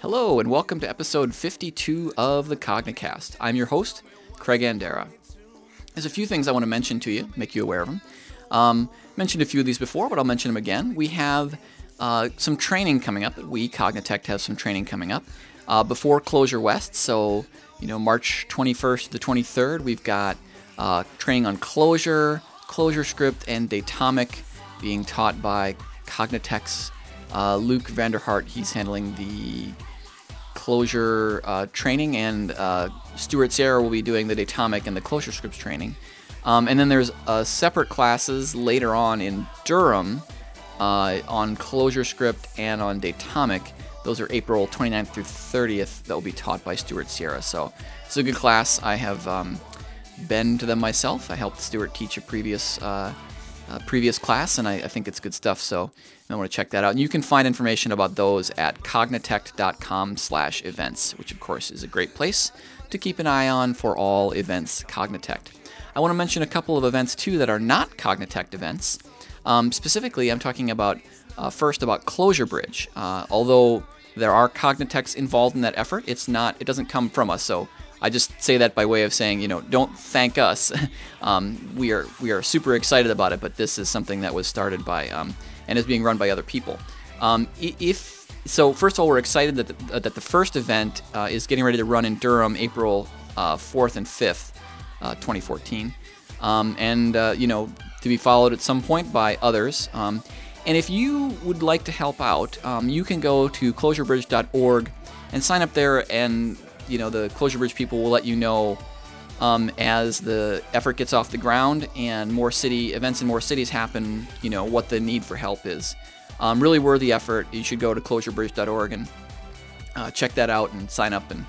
Hello, and welcome to episode 52 of the Cognicast. I'm your host, Craig Andera. There's a few things I want to mention to you, make you aware of them. Um, mentioned a few of these before, but I'll mention them again. We have uh, some training coming up. We, Cognitect, have some training coming up uh, before Clojure West. So, you know, March 21st to the 23rd, we've got uh, training on Clojure, Closure Script, and Datomic being taught by Cognitect's uh, Luke Vanderhart. He's handling the Clojure uh, training, and uh, Stuart Sierra will be doing the Datomic and the ClojureScripts training. Um, and then there's uh, separate classes later on in Durham uh, on ClojureScript and on Datomic. Those are April 29th through 30th that will be taught by Stuart Sierra. So it's a good class. I have um, been to them myself. I helped Stuart teach a previous uh, uh, previous class, and I, I, think it's good stuff. So I want to check that out. And you can find information about those at cognitect.com/events, which of course is a great place to keep an eye on for all events Cognitect. I want to mention a couple of events too that are not Cognitect events. Um, specifically, I'm talking about uh, first about ClojureBridge. Uh, although there are Cognitects involved in that effort, it's not. It doesn't come from us. So I just say that by way of saying, you know, don't thank us. um, we are we are super excited about it, but this is something that was started by um, and is being run by other people. Um, if so, first of all, we're excited that the, uh, that the first event uh, is getting ready to run in Durham, April uh, 4th and 5th, uh, 2014, um, and uh, you know to be followed at some point by others. Um, and if you would like to help out, um, you can go to clojurebridge.org and sign up there and you know the ClojureBridge people will let you know um, as the effort gets off the ground and more city events in more cities happen. You know what the need for help is. Um, really worthy effort. You should go to clojurebridge.org and uh, check that out and sign up and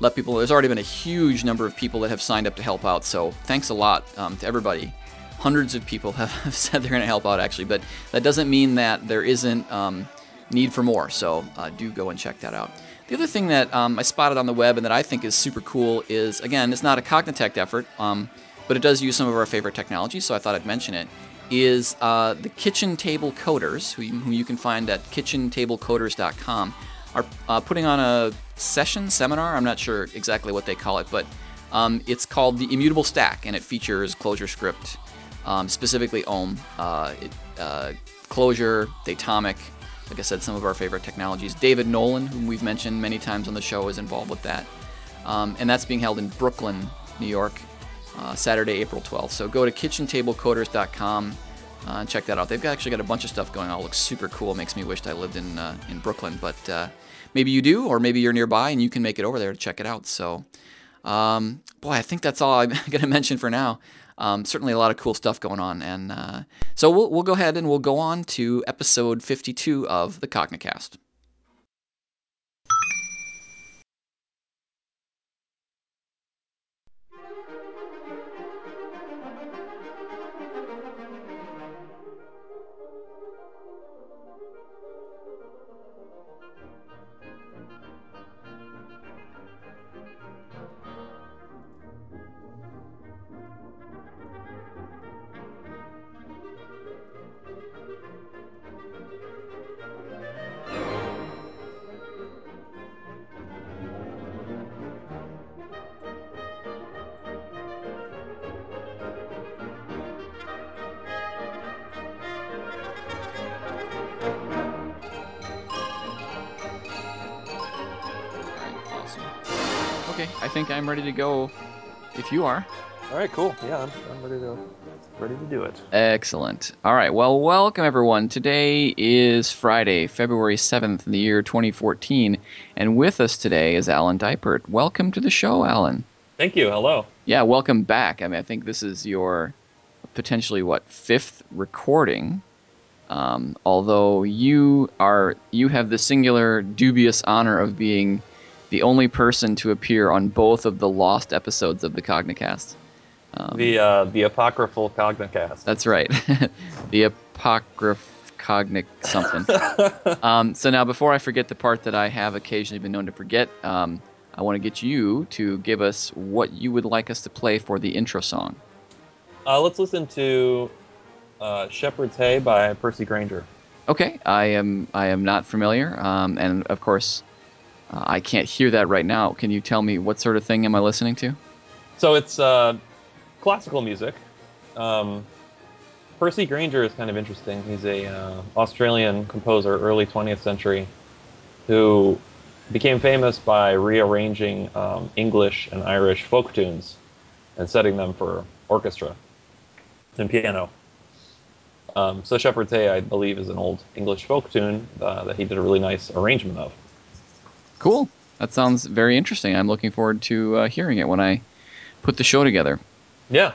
let people. There's already been a huge number of people that have signed up to help out. So thanks a lot um, to everybody. Hundreds of people have, have said they're going to help out actually, but that doesn't mean that there isn't um, need for more. So uh, do go and check that out. The other thing that um, I spotted on the web and that I think is super cool is, again, it's not a Cognitect effort, um, but it does use some of our favorite technology, so I thought I'd mention it, is uh, the Kitchen Table Coders, who you, who you, can find at kitchentablecoders.com, are uh, putting on a session, seminar, I'm not sure exactly what they call it, but um, it's called the Immutable Stack, and it features ClojureScript, um, specifically Om, uh, it, uh, Clojure, Datomic, like I said, some of our favorite technologies. David Nolan, whom we've mentioned many times on the show, is involved with that. Um, and that's being held in Brooklyn, New York, uh, Saturday, April 12th. So go to kitchentablecoders.com uh, and check that out. They've actually got a bunch of stuff going on. It looks super cool. Makes me wish I lived in uh, in Brooklyn, but uh, maybe you do, or maybe you're nearby and you can make it over there to check it out. So, um, boy, I think that's all I'm going to mention for now um, certainly a lot of cool stuff going on. And uh, so we'll, we'll go ahead and we'll go on to episode 52 of the Cognicast. Okay, I think I'm ready to go. If you are. All right, cool. Yeah, I'm, I'm ready to ready to do it. Excellent. All right. Well, welcome everyone. Today is Friday, February 7th in the year 2014, and with us today is Alan Dipert. Welcome to the show, Alan. Thank you. Hello. Yeah, welcome back. I mean, I think this is your potentially what fifth recording. Um, although you are you have the singular dubious honor of being the only person to appear on both of the lost episodes of the Cognicast. Um, the uh, the apocryphal Cognicast. That's right, the apocryph cognic something. um, so now, before I forget the part that I have occasionally been known to forget, um, I want to get you to give us what you would like us to play for the intro song. Uh, let's listen to uh, "Shepherd's Hey" by Percy Grainger. Okay, I am I am not familiar, um, and of course Uh, I can't hear that right now. Can you tell me what sort of thing am I listening to? So it's uh, classical music. Um, Percy Grainger is kind of interesting. He's a uh, Australian composer, early 20th century, who became famous by rearranging um, English and Irish folk tunes and setting them for orchestra and piano. Um, so Shepherd's Hey, I believe, is an old English folk tune uh, that he did a really nice arrangement of. Cool. That sounds very interesting. I'm looking forward to uh, hearing it when I put the show together. Yeah.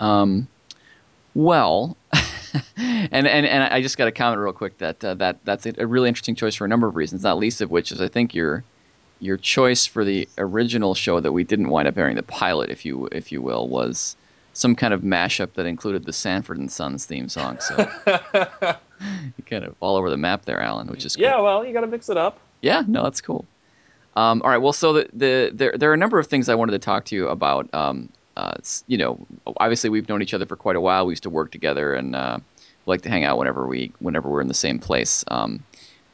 Um, well, and, and and I just got to comment real quick that uh, that that's a really interesting choice for a number of reasons. Not least of which is I think your your choice for the original show that we didn't wind up airing, the pilot, if you if you will, was some kind of mashup that included the Sanford and Sons theme song. So you kind of all over the map there, Alan, which is cool. Yeah, well, you got to mix it up. Yeah, no, that's cool. Um, all right, well, so the, the there there are a number of things I wanted to talk to you about. Um, uh, you know, obviously we've known each other for quite a while. We used to work together and uh, like to hang out whenever we whenever we're in the same place. Um,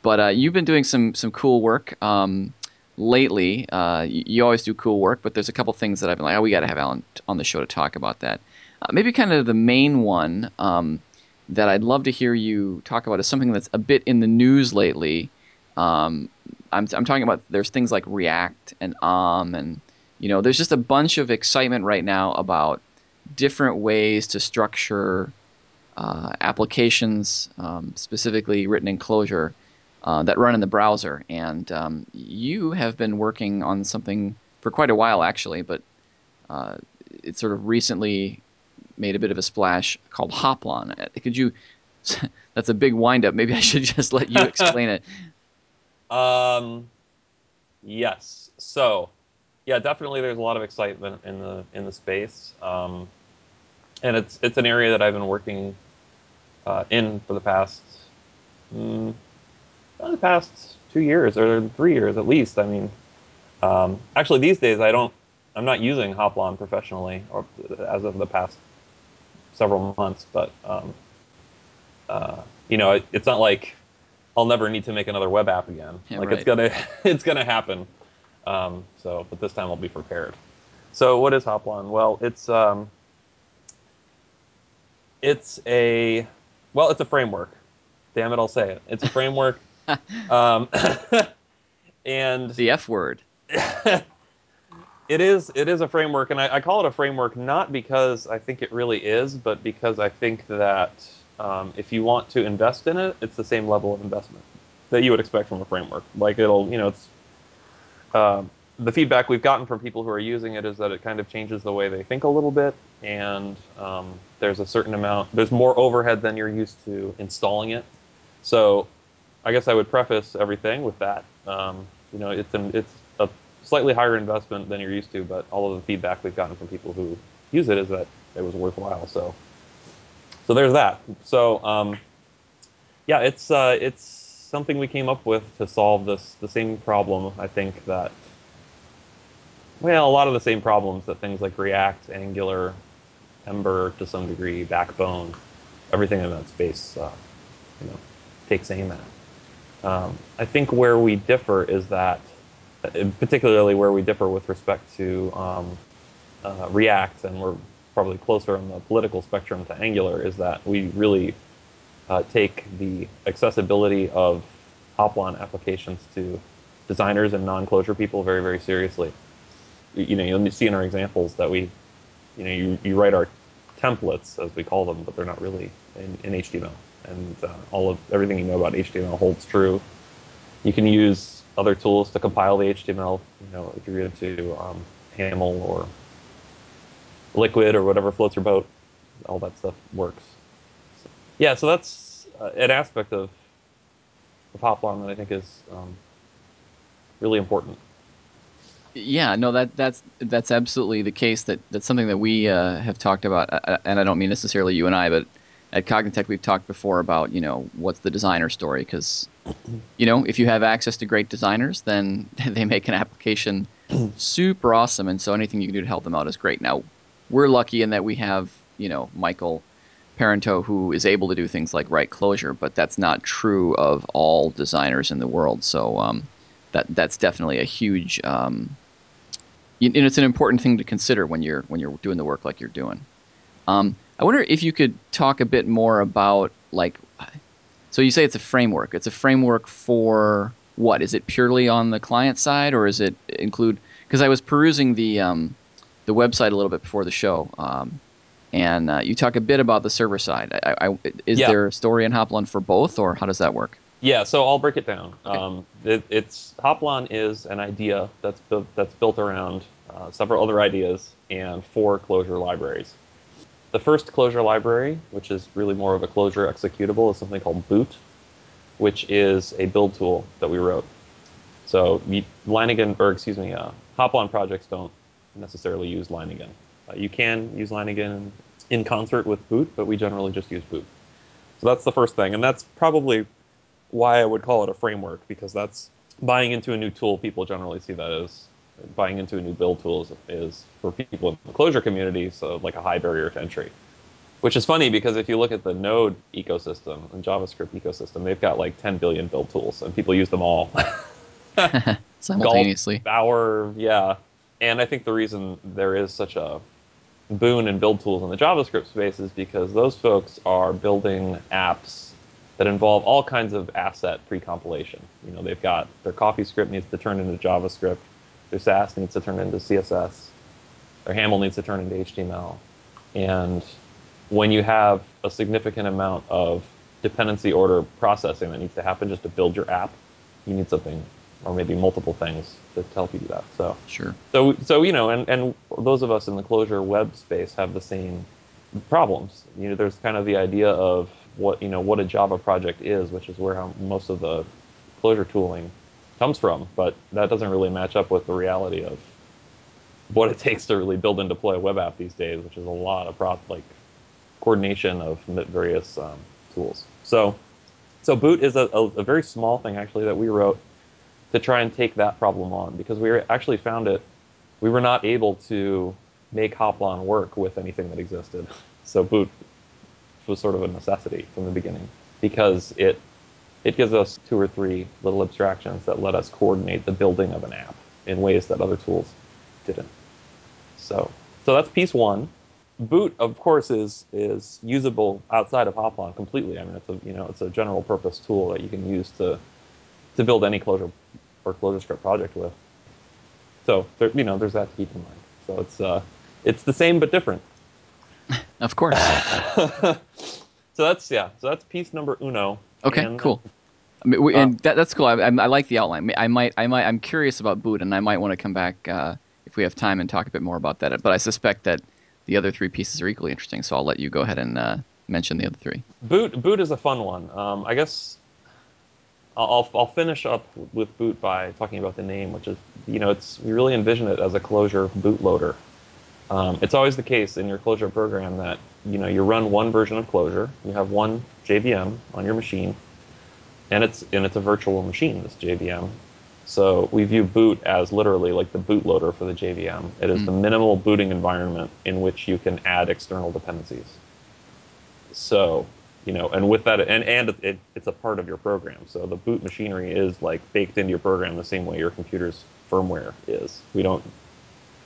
but uh, you've been doing some some cool work um, lately. Uh, you, you, always do cool work, but there's a couple things that I've been like, oh, we got to have Alan on the show to talk about that. Uh, maybe kind of the main one um, that I'd love to hear you talk about is something that's a bit in the news lately. Um, I'm, I'm talking about there's things like React and Om, and you know, there's just a bunch of excitement right now about different ways to structure uh, applications, um, specifically written in Clojure, uh, that run in the browser. And um, you have been working on something for quite a while, actually, but uh, it sort of recently made a bit of a splash called Hoplon. Uh, could you? that's a big windup. Maybe I should just let you explain it. Um, yes. So, yeah, definitely. There's a lot of excitement in the in the space, um, and it's it's an area that I've been working uh, in for the past mm, the past two years or three years at least. I mean, um, actually these days I don't I'm not using Hoplon professionally or as of the past several months, but um, uh, you know it, it's not like I'll never need to make another web app again. Yeah, like right. it's gonna it's gonna happen. Um, so, but this time I'll be prepared. So, what is Hoplon? Well, it's um, it's a well, it's a framework. Damn it, I'll say it. It's a framework. um, and the F word. it is it is a framework, and I, I, call it a framework not because I think it really is, but because I think that um, if you want to invest in it, it's the same level of investment that you would expect from a framework. Like it'll, you know, it's uh, the feedback we've gotten from people who are using it is that it kind of changes the way they think a little bit, and um, there's a certain amount, there's more overhead than you're used to installing it. So, I guess I would preface everything with that. Um, you know, it's an, it's a slightly higher investment than you're used to, but all of the feedback we've gotten from people who use it is that it was worthwhile. So, so there's that. So, um, yeah, it's uh, it's something we came up with to solve this the same problem. I think that well, a lot of the same problems that things like React, Angular, Ember to some degree, Backbone, everything in that space, uh, you know, takes aim at. Um, I think where we differ is that, uh, particularly where we differ with respect to um, uh, React, and we're probably closer on the political spectrum to Angular, is that we really uh, take the accessibility of Hoplon applications to designers and non-Clojure people very, very seriously you know, you'll see in our examples that we, you know, you, you write our templates as we call them, but they're not really in, in HTML. And uh, all of everything you know about HTML holds true. You can use other tools to compile the HTML. You know, if you're into um, Haml or Liquid or whatever floats your boat, all that stuff works. So, yeah, so that's uh, an aspect of of Hoplon that I think is um, really important. Yeah, no, that that's that's absolutely the case. That that's something that we uh, have talked about, uh, uh, and I don't mean necessarily you and I, but at Cognitect we've talked before about you know what's the designer story because you know if you have access to great designers, then they make an application super awesome, and so anything you can do to help them out is great. Now we're lucky in that we have you know Michael Parenteau who is able to do things like write Clojure, but that's not true of all designers in the world. So um, that that's definitely a huge. Um, and it's an important thing to consider when you're when you're doing the work like you're doing. Um, I wonder if you could talk a bit more about like. So you say it's a framework. It's a framework for what? Is it purely on the client side, or is it include? Because I was perusing the um, the website a little bit before the show, um, and uh, you talk a bit about the server side. I, I, is Yeah. there a story in Hoplon for both, or how does that work? Yeah, so I'll break it down. Okay. Um, it, it's Hoplon is an idea that's built, that's built around uh, several other ideas and four Clojure libraries. The first Clojure library, which is really more of a Clojure executable, is something called Boot, which is a build tool that we wrote. So Leiningen, or excuse me, uh, Hoplon projects don't necessarily use Leiningen. Uh, you can use Leiningen in concert with Boot, but we generally just use Boot. So that's the first thing, and that's probably why I would call it a framework because that's buying into a new tool. People generally see that as buying into a new build tool is, is for people in the Clojure community, so like a high barrier to entry. Which is funny because if you look at the Node ecosystem and JavaScript ecosystem, they've got like 10 billion build tools, and people use them all. Simultaneously. Golf, Bower, yeah. And I think the reason there is such a boon in build tools in the JavaScript space is because those folks are building apps that involve all kinds of asset pre-compilation. You know, they've got their CoffeeScript needs to turn into JavaScript, their Sass needs to turn into CSS, their Haml needs to turn into HTML, and when you have a significant amount of dependency order processing that needs to happen just to build your app, you need something or maybe multiple things to help you do that. So Sure. so, so you know, and, and those of us in the Clojure web space have the same problems. You know, there's kind of the idea of what you know what a Java project is, which is where most of the Clojure tooling comes from, but that doesn't really match up with the reality of what it takes to really build and deploy a web app these days, which is a lot of pro- like coordination of various um, tools. So, so Boot is a, a, a very small thing actually that we wrote to try and take that problem on because we actually found it we were not able to make Hoplon work with anything that existed. So Boot was sort of a necessity from the beginning because it it gives us two or three little abstractions that let us coordinate the building of an app in ways that other tools didn't. So so that's piece one. Boot, of course, is is usable outside of Hoplon completely. I mean, it's a you know it's a general purpose tool that you can use to to build any Clojure or ClojureScript project with. So there, you know, there's that to keep in mind. So it's uh, it's the same but different. Of course. So that's yeah. So that's piece number uno. Okay, And- cool. I mean, we, Uh, and that, that's cool. I, I, I like the outline. I might, I might, I'm curious about Boot, and I might want to come back uh, if we have time and talk a bit more about that. But I suspect that the other three pieces are equally interesting. So I'll let you go ahead and uh, mention the other three. Boot Boot is a fun one. Um, I guess I'll I'll- finish up with Boot by talking about the name, which is you know it's we really envision it as a Clojure bootloader. Um, it's always the case in your Clojure program that you know you run one version of Clojure, you have one JVM on your machine, and it's and it's a virtual machine. This JVM. So we view boot as literally like the bootloader for the JVM. It is the minimal booting environment in which you can add external dependencies. So, you know, and with that, and and it, it's a part of your program. So the boot machinery is like baked into your program the same way your computer's firmware is. We don't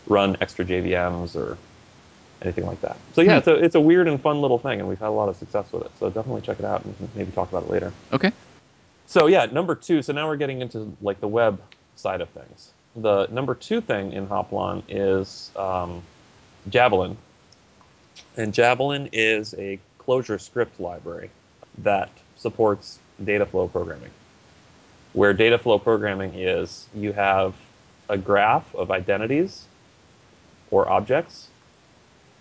run extra JVMs or anything like that. So yeah, Hmm. it's a it's a weird and fun little thing, and we've had a lot of success with it. So definitely check it out, and maybe talk about it later. Okay. So yeah, number two. So now we're getting into like the web side of things. The number two thing in Hoplon is um, Javelin, and Javelin is a ClojureScript library that supports data flow programming. Where data flow programming is, you have a graph of identities or objects,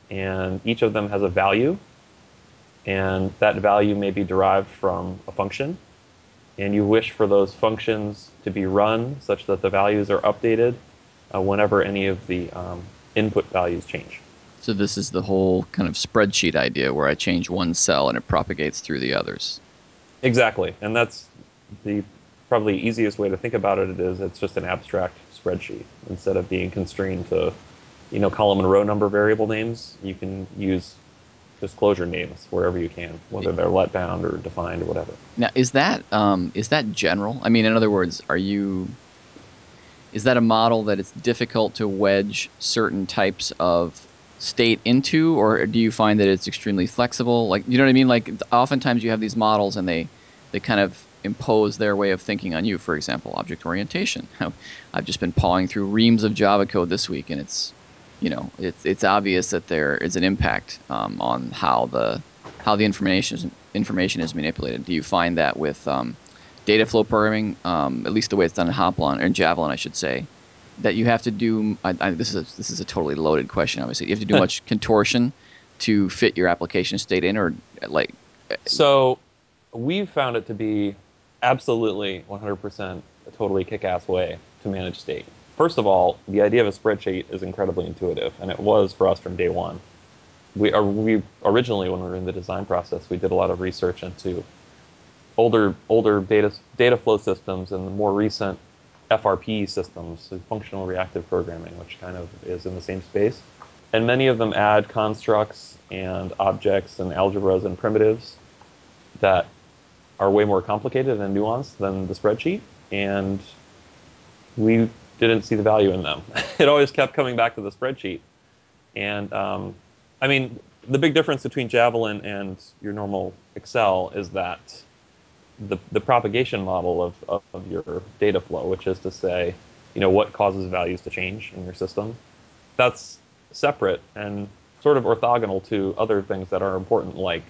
and each of them has a value, and that value may be derived from a function and you wish for those functions to be run such that the values are updated uh, whenever any of the um, input values change. So this is the whole kind of spreadsheet idea where I change one cell and it propagates through the others. Exactly, and that's the probably easiest way to think about it is it's just an abstract spreadsheet instead of being constrained to you know column and row number variable names. You can use disclosure names wherever you can, whether they're let bound or defined or whatever. Now, is that um, is that general? I mean, in other words, are you is that a model that it's difficult to wedge certain types of state into, or do you find that it's extremely flexible? Like, you know what I mean? Like, oftentimes you have these models and they they kind of impose their way of thinking on you. For example, object orientation. I've just been pawing through reams of Java code this week, and it's you know it's it's obvious that there is an impact um, on how the how the information is, information is manipulated. Do you find that with um, data flow programming, um, at least the way it's done in Hoplon or in Javelin, I should say, that you have to do? I, I, this is a, this is a totally loaded question. Obviously, you have to do much contortion to fit your application state in, or like. Uh, so, we've found it to be absolutely 100% a totally kick-ass way to manage state. First of all, the idea of a spreadsheet is incredibly intuitive, and it was for us from day one. We, are, we originally, when we were in the design process, we did a lot of research into older older data data flow systems and the more recent FRP systems, functional reactive programming, which kind of is in the same space. And many of them add constructs and objects and algebras and primitives that are way more complicated and nuanced than the spreadsheet, and we didn't see the value in them. it always kept coming back to the spreadsheet. And um, I mean, the big difference between Javelin and your normal Excel is that the, the propagation model of, of, of your data flow, which is to say, you know, what causes values to change in your system, that's separate and sort of orthogonal to other things that are important, like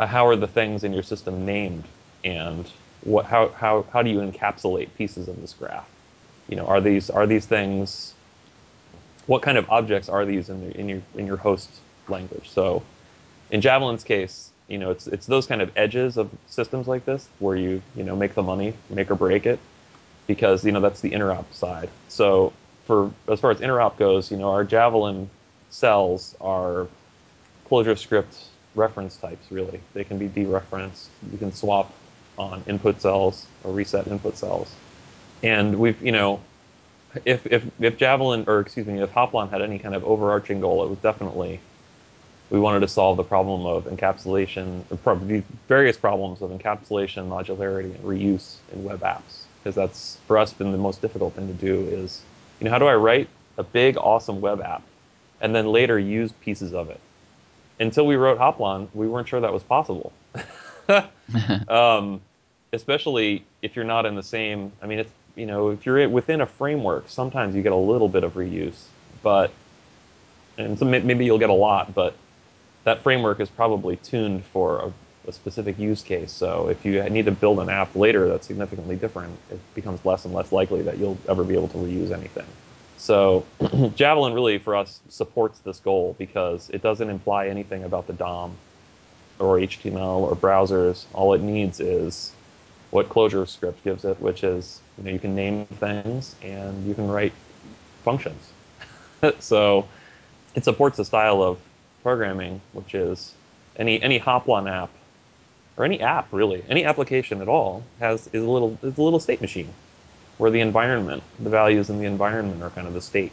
uh, how are the things in your system named? And what how how how do you encapsulate pieces of this graph? You know are these are these things what kind of objects are these in, the, in your in your host language? So in javelin's case you know it's it's those kind of edges of systems like this where you you know make the money make or break it because you know that's the interop side so for as far as interop goes you know our javelin cells are ClojureScript reference types, really. They can be dereferenced. You can swap on input cells or reset input cells. And we've, you know, if, if, if Javelin, or excuse me, if Hoplon had any kind of overarching goal, it was definitely we wanted to solve the problem of encapsulation, or various problems of encapsulation, modularity, and reuse in web apps. Because that's, for us, been the most difficult thing to do is, you know, how do I write a big, awesome web app and then later use pieces of it? until we wrote Hoplon, we weren't sure that was possible. um, especially if you're not in the same. I mean, it's you know, if you're within a framework, sometimes you get a little bit of reuse, but and so maybe you'll get a lot, but that framework is probably tuned for a, a, specific use case. So if you need to build an app later that's significantly different, it becomes less and less likely that you'll ever be able to reuse anything. So Javelin really for us supports this goal because it doesn't imply anything about the DOM or HTML or browsers. All it needs is what ClojureScript gives it, which is you know you can name things and you can write functions. so it supports the style of programming which is any any Hoplon app or any app really, any application at all has is a little is a little state machine where the environment, the values in the environment are kind of the state.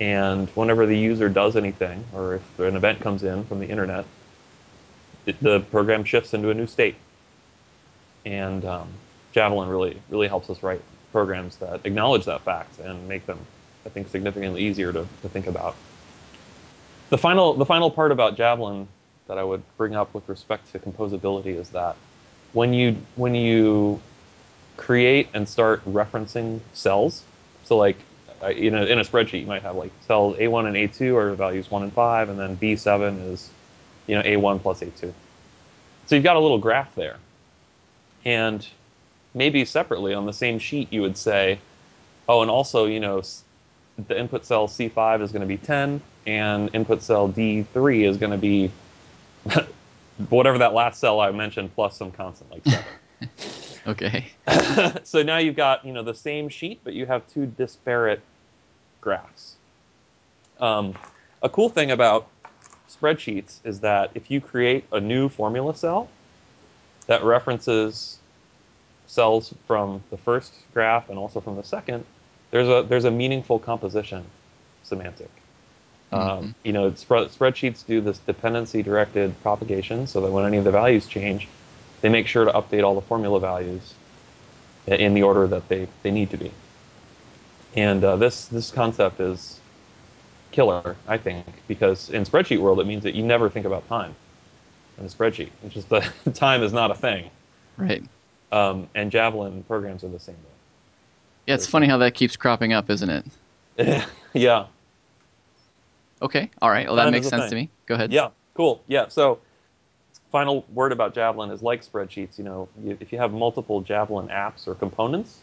And whenever the user does anything, or if an event comes in from the internet, it, the program shifts into a new state. And um, Javelin really, really helps us write programs that acknowledge that fact and make them, I think, significantly easier to, to think about. The final, the final part about Javelin that I would bring up with respect to composability is that when you when you create and start referencing cells. So like uh, in, a, in a spreadsheet, you might have like cells A1 and A2 are values 1 and 5, and then B7 is you know A1 plus A2. So you've got a little graph there. And maybe separately on the same sheet, you would say, oh, and also, you know, the input cell C5 is going to be 10, and input cell D3 is going to be whatever that last cell I mentioned plus some constant like 7. Okay. so now you've got you know the same sheet, but you have two disparate graphs. Um, a cool thing about spreadsheets is that if you create a new formula cell that references cells from the first graph and also from the second, there's a there's a meaningful composition semantic. Um, mm-hmm. Um, you know, spreadsheets do this dependency directed propagation so that when any of the values change, they make sure to update all the formula values in the order that they, they need to be. And uh, this this concept is killer, I think, because in spreadsheet world it means that you never think about time in a spreadsheet. It's just the time is not a thing. Right. Um, and Javelin programs are the same way. Yeah, it's funny how that keeps cropping up, isn't it? yeah. Okay. All right. Well, that Time makes sense thing. to me. Go ahead. Yeah. Cool. Yeah. So, final word about Javelin is like spreadsheets. You know, if you have multiple Javelin apps or components,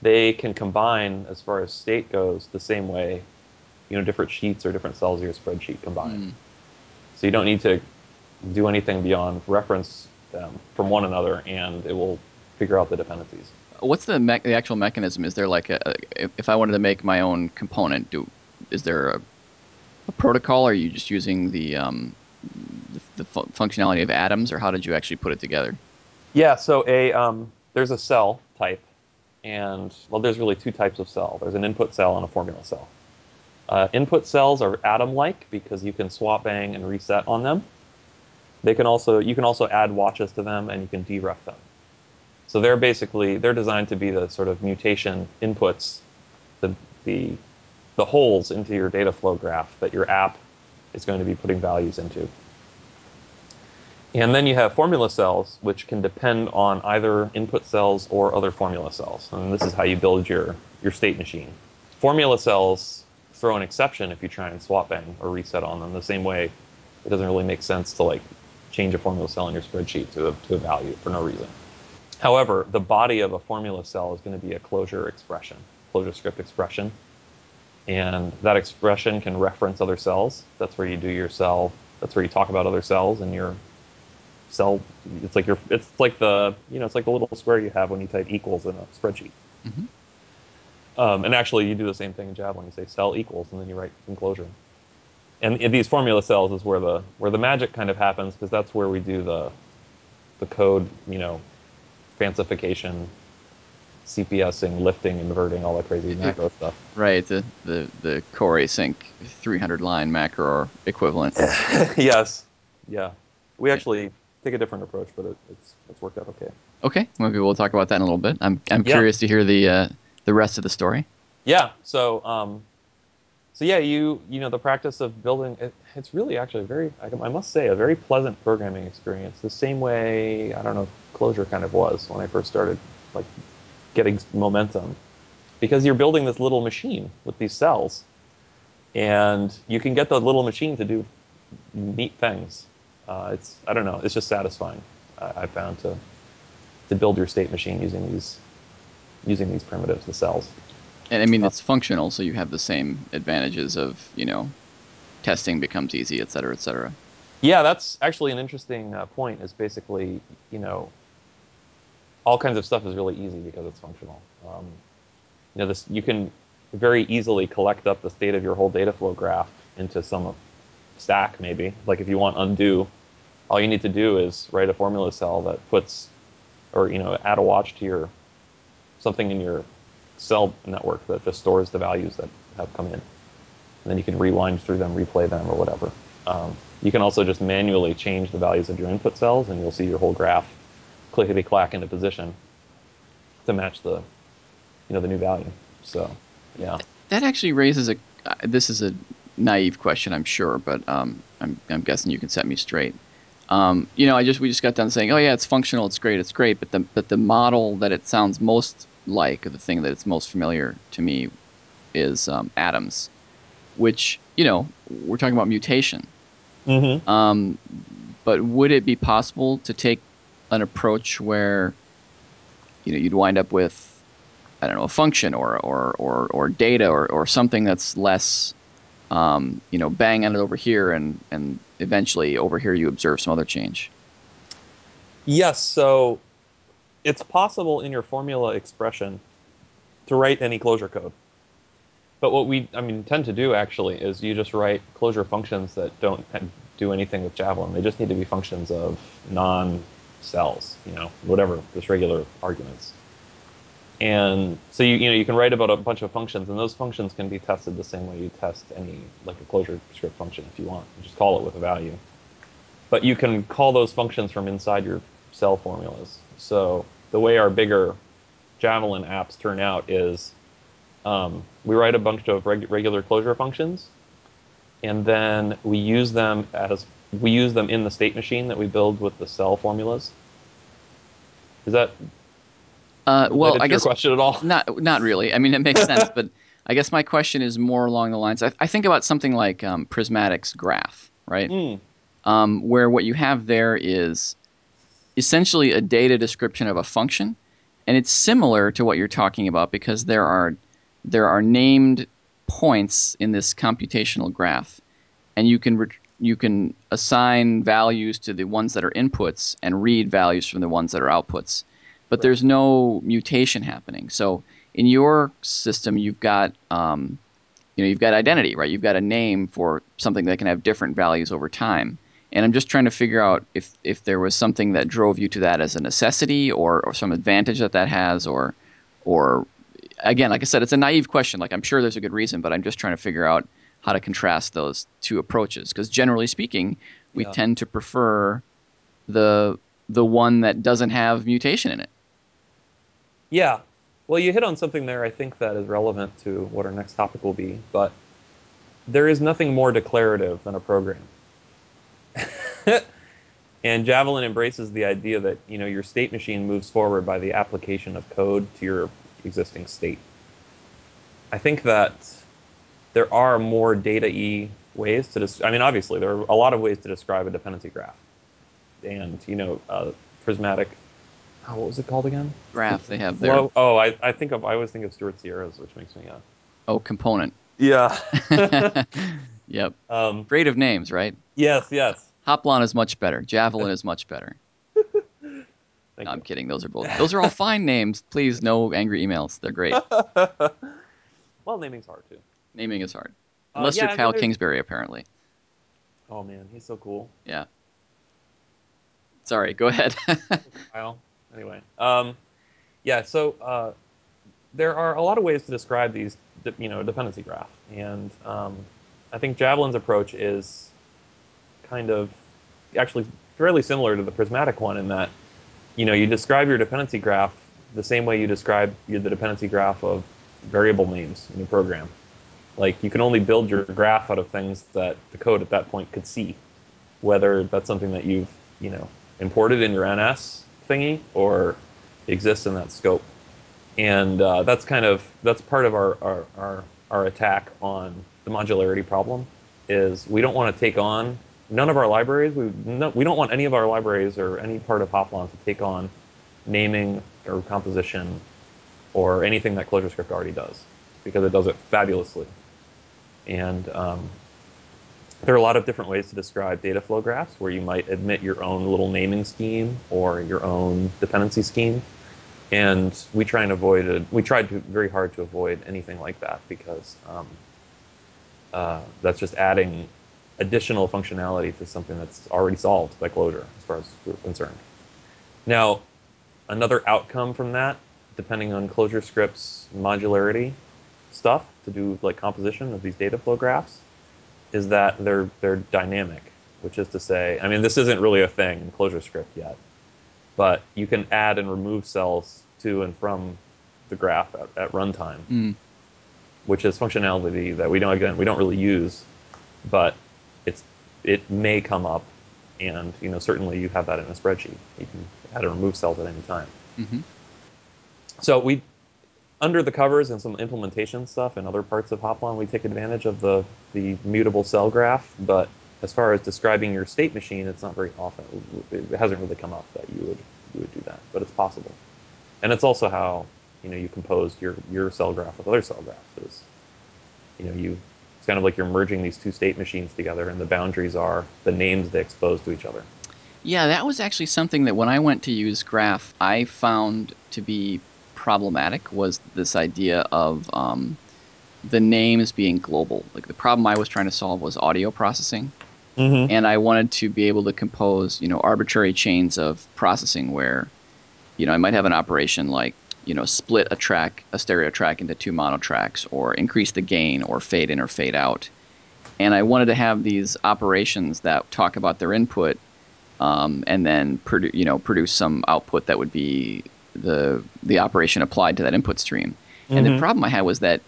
they can combine as far as state goes the same way. You know, different sheets or different cells of your spreadsheet combine. Mm. So you don't need to do anything beyond reference them from one another, and it will figure out the dependencies. What's the me- the actual mechanism? Is there like a if, if I wanted to make my own component, do is there a, a protocol? Are you just using the um, the, the fu- functionality of atoms, or how did you actually put it together? Yeah, so a um, there's a cell type, and well, there's really two types of cell. There's an input cell and a formula cell. Uh, input cells are atom-like because you can swap, bang, and reset on them. They can also you can also add watches to them, and you can deref them. So they're basically they're designed to be the sort of mutation inputs, the the the holes into your data flow graph that your app is going to be putting values into. And then you have formula cells, which can depend on either input cells or other formula cells. And this is how you build your, your state machine. Formula cells throw an exception if you try and swap bang or reset on them. The same way it doesn't really make sense to like change a formula cell in your spreadsheet to a, to a value for no reason. However, the body of a formula cell is going to be a Clojure expression, ClojureScript expression. And that expression can reference other cells. That's where you do your cell, that's where you talk about other cells in your cell it's like your it's like the you know it's like the little square you have when you type equals in a spreadsheet Mhm. um, and actually you do the same thing in javelin you say cell equals and then you write in Clojure and in these formula cells is where the where the magic kind of happens because that's where we do the the code you know fancification cpsing lifting inverting all that crazy macro stuff Right. The the the core async 300 line macro equivalent. yes yeah we actually take a different approach but it, it's it's worked out okay Okay. Maybe we'll talk about that in a little bit. I'm I'm Yeah. curious to hear the uh, the rest of the story. Yeah. So, um, so yeah, you you know the practice of building it, it's really actually a very I, I must say a very pleasant programming experience. The same way I don't know Clojure kind of was when I first started like getting momentum, because you're building this little machine with these cells, and you can get the little machine to do neat things. Uh, it's I don't know. It's just satisfying. I, I found to to build your state machine using these using these primitives, the cells. And I mean, it's functional, so you have the same advantages of you know, testing becomes easy, et cetera, et cetera. Yeah, that's actually an interesting uh, point. Is basically, you know, all kinds of stuff is really easy because it's functional. Um, you know, this you can very easily collect up the state of your whole data flow graph into some stack, maybe. Like if you want undo, all you need to do is write a formula cell that puts, or you know, add a watch to your something in your cell network that just stores the values that have come in. And then you can rewind through them, replay them, or whatever. Um, you can also just manually change the values of your input cells, and you'll see your whole graph clickety clack into position to match the, you know, the new value. So, yeah. That actually raises a. Uh, this is a naive question, I'm sure, but um, I'm I'm guessing you can set me straight. Um, you know, I just we just got done saying, oh yeah, it's functional, it's great, it's great, but the but the model that it sounds most like, or the thing that it's most familiar to me, is um, atoms, which you know we're talking about mutation. Mm-hmm. Um, but would it be possible to take an approach where you know you'd wind up with I don't know a function or or or, or data or, or something that's less um, you know bang on it over here and and eventually over here you observe some other change. Yes, so it's possible in your formula expression to write any Clojure code. But what we, I mean, tend to do actually is you just write Clojure functions that don't do anything with Javelin. They just need to be functions of non-cells, you know, whatever, just regular arguments. And so you, you know you can write about a bunch of functions, and those functions can be tested the same way you test any like a closure script function if you want. You just call it with a value. But you can call those functions from inside your cell formulas. So the way our bigger Javelin apps turn out is Um, we write a bunch of reg- regular Clojure functions, and then we use them as we use them in the state machine that we build with the cell formulas. Is that Uh, well, I your guess question at all? not not really. I mean, it makes sense, but I guess my question is more along the lines. I, I think about something like um, Prismatic's graph, right? Mm, um, where what you have there is essentially a data description of a function, and it's similar to what you're talking about because there are there are named points in this computational graph, and you can ret- you can assign values to the ones that are inputs and read values from the ones that are outputs, but Right. there's no mutation happening. So in your system, you've got um, you know you've got identity, right? You've got a name for something that can have different values over time. And I'm just trying to figure out if if there was something that drove you to that as a necessity, or, or some advantage that that has, or or again, like I said, it's a naive question. Like I'm sure there's a good reason, but I'm just trying to figure out how to contrast those two approaches. Because generally speaking, we Yeah. tend to prefer the the one that doesn't have mutation in it. Yeah. Well, you hit on something there I think that is relevant to what our next topic will be, but there is nothing more declarative than a program. and Javelin embraces the idea that, you know, your state machine moves forward by the application of code to your existing state. I think that there are more data-y ways to des- I mean, obviously, there are a lot of ways to describe a dependency graph. And, you know, uh, prismatic oh, what was it called again? Graph they have there. Flow. Oh, I, I think of I always think of Stuart Sierra's, which makes me uh, Oh, component. yeah. yep. um, Great of names, right? yes, yes. Hoplon is much better. Javelin is much better. No, I'm kidding. Those are both. Those are all fine names. Please, no angry emails. They're great. well, naming's hard too. Naming is hard, Uh, unless yeah, you're Kyle Kingsbury, apparently. Oh man, he's so cool. Yeah. Sorry. Go ahead. Kyle. Anyway, um, yeah. So uh, there are a lot of ways to describe these, you know, dependency graph, and um, I think Javelin's approach is kind of actually fairly similar to the prismatic one in that, you know, you describe your dependency graph the same way you describe your, the dependency graph of variable names in your program. Like you can only build your graph out of things that the code at that point could see, whether that's something that you've, you know, imported in your NS thingy or exists in that scope. And uh, that's kind of that's part of our, our, our, our attack on the modularity problem is we don't want to take on none of our libraries. We no, we don't want any of our libraries or any part of Hoplon to take on naming or composition or anything that ClojureScript already does because it does it fabulously. And um, there are a lot of different ways to describe data flow graphs where you might admit your own little naming scheme or your own dependency scheme. And we try and avoid it. We tried to very hard to avoid anything like that because um, uh, that's just adding additional functionality to something that's already solved by Clojure, as far as we're concerned. Now, another outcome from that, depending on ClojureScript's modularity stuff to do like composition of these data flow graphs, is that they're they're dynamic, which is to say, I mean, this isn't really a thing in ClojureScript yet, but you can add and remove cells to and from the graph at, at runtime, Mm. which is functionality that we don't again we don't really use, but it's it may come up, and you know certainly you have that in a spreadsheet. You can add and remove cells at any time. hmm So we, under the covers and some implementation stuff and other parts of Hoplon, we take advantage of the the mutable cell graph. But as far as describing your state machine, it's not very often. It hasn't really come up that you would you would do that, but it's possible. And it's also how you know you composed your your cell graph with other cell graphs. Is you know you it's kind of like you're merging these two state machines together, and the boundaries are the names they expose to each other. Yeah, that was actually something that when I went to use Graph, I found to be problematic. Was this idea of um, the names being global? Like the problem I was trying to solve was audio processing. Mm-hmm. and I wanted to be able to compose, you know, arbitrary chains of processing where, you know, I might have an operation like, you know, split a track, a stereo track into two mono tracks, or increase the gain, or fade in or fade out. And I wanted to have these operations that talk about their input, um, and then produ- you know, produce some output that would be the the operation applied to that input stream. And the Mhm. problem I had was that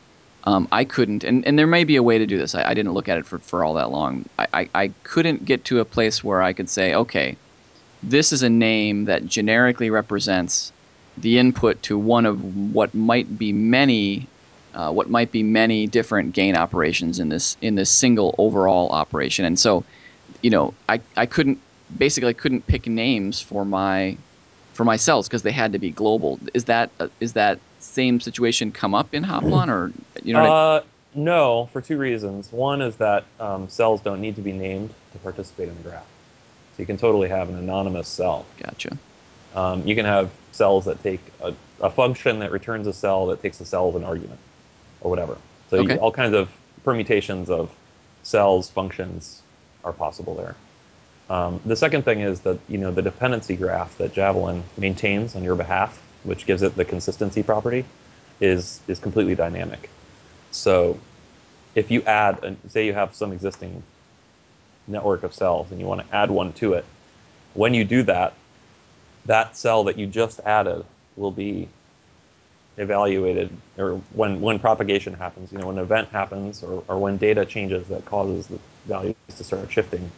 um, I couldn't, and, and there may be a way to do this. I, I didn't look at it for, for all that long. I, I, I couldn't get to a place where I could say, okay, this is a name that generically represents the input to one of what might be many uh, what might be many different gain operations in this in this single overall operation. And so, you know, I, I couldn't basically I couldn't pick names for my for my cells because they had to be global. Is that uh, is that same situation come up in Hoplon or you know? Uh, no, for two reasons. One is that um, cells don't need to be named to participate in the graph. So you can totally have an anonymous cell. Gotcha. Um, you can have cells that take a, a, function that returns a cell that takes a cell as an argument, or whatever. So Okay. you, all kinds of permutations of cells functions are possible there. Um, the second thing is that you know the dependency graph that Javelin maintains on your behalf, which gives it the consistency property, is is completely dynamic. So if you add, say you have some existing network of cells and you want to add one to it, when you do that, that cell that you just added will be evaluated, or when, when propagation happens, you know, when an event happens or, or when data changes that causes the values to start shifting,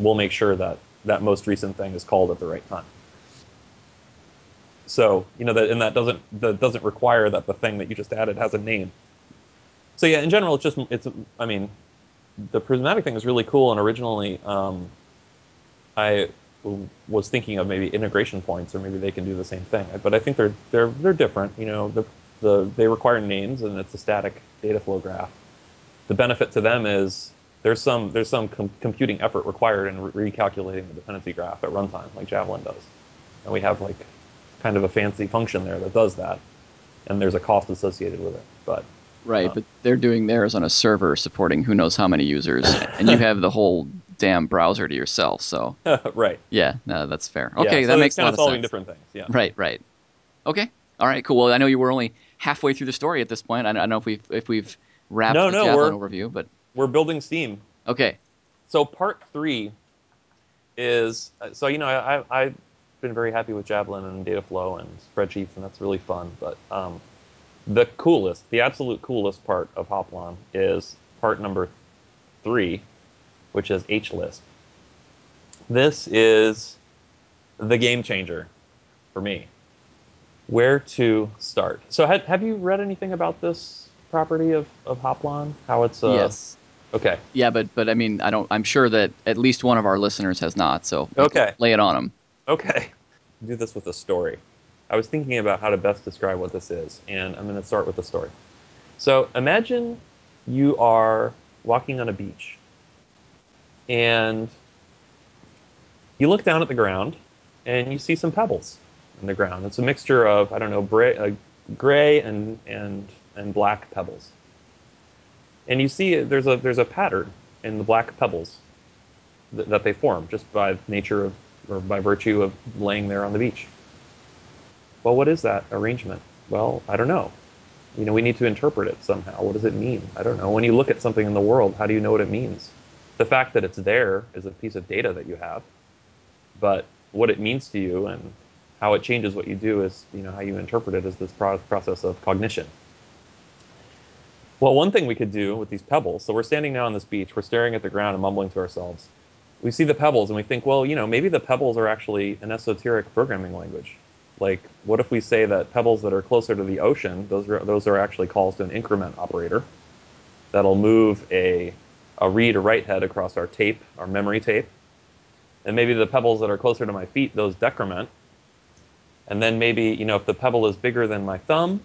we'll make sure that that most recent thing is called at the right time. So, you know, that, and that doesn't, that doesn't require that the thing that you just added has a name. So yeah, in general, it's just, it's, I mean, the prismatic thing is really cool. And originally, um, I was thinking of maybe integration points, or maybe they can do the same thing. But I think they're they're they're different. You know, the the they require names, and it's a static data flow graph. The benefit to them is there's some there's some com- computing effort required in re- recalculating the dependency graph at runtime, like Javelin does, and we have like kind of a fancy function there that does that, and there's a cost associated with it. But Right, uh, but they're doing theirs on a server supporting who knows how many users, and you have the whole damn browser to yourself. So right, yeah, no, that's fair. Yeah, Okay, so that makes a kind lot of of solving sense. different things. Yeah. Right, right. Okay, all right, cool. Well, I know you were only halfway through the story at this point. I don't know if we've if we've wrapped No, the no, Javelin overview, but We're building Steam. okay, so part three is so you know I, I I've been very happy with Javelin and Dataflow and spreadsheets and that's really fun. But um, the coolest, the absolute coolest part of Hoplon is part number three, which is HLisp. This is the game changer for me. Where to start? So have, have you read anything about this property of, of Hoplon? How it's uh, yes, okay. yeah, but but I mean, I don't. I'm sure that at least one of our listeners has not. So Okay. lay it on them. Okay. Do this with a story. I was thinking about how to best describe what this is, and I'm going to start with a story. So imagine you are walking on a beach, and you look down at the ground, and you see some pebbles in the ground. It's a mixture of I don't know, bra- uh, gray and and and black pebbles. And you see uh, there's a there's a pattern in the black pebbles th- that they form just by nature of or by virtue of laying there on the beach. Well, what is that arrangement? Well, I don't know. You know, we need to interpret it somehow. What does it mean? I don't know. When you look at something in the world, how do you know what it means? The fact that it's there is a piece of data that you have, but what it means to you and how it changes what you do is, you know, how you interpret it is this pro- process of cognition. Well, one thing we could do with these pebbles, so we're standing now on this beach, we're staring at the ground and mumbling to ourselves. We see the pebbles and we think, well, you know, maybe the pebbles are actually an esoteric programming language. Like, what if we say that pebbles that are closer to the ocean, those are, those are actually calls to an increment operator that'll move a, a read or write head across our tape, our memory tape. And maybe the pebbles that are closer to my feet, those decrement. And then maybe, you know, if the pebble is bigger than my thumb,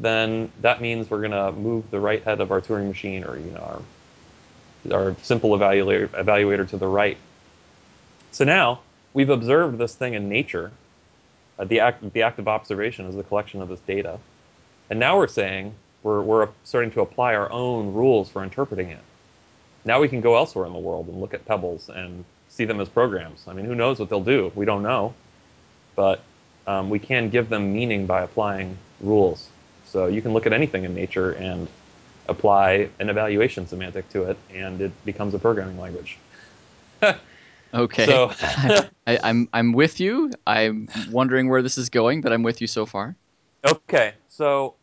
then that means we're going to move the right head of our Turing machine or, you know, our, our simple evaluator, evaluator to the right. So now we've observed this thing in nature. Uh, the, act, the act of observation is the collection of this data. And now we're saying we're, we're starting to apply our own rules for interpreting it. Now we can go elsewhere in the world and look at pebbles and see them as programs. I mean, who knows what they'll do? We don't know. But um, we can give them meaning by applying rules. So you can look at anything in nature and apply an evaluation semantic to it, and it becomes a programming language. Okay. So- I, I, I'm I'm with you. I'm wondering where this is going, but I'm with you so far. Okay, so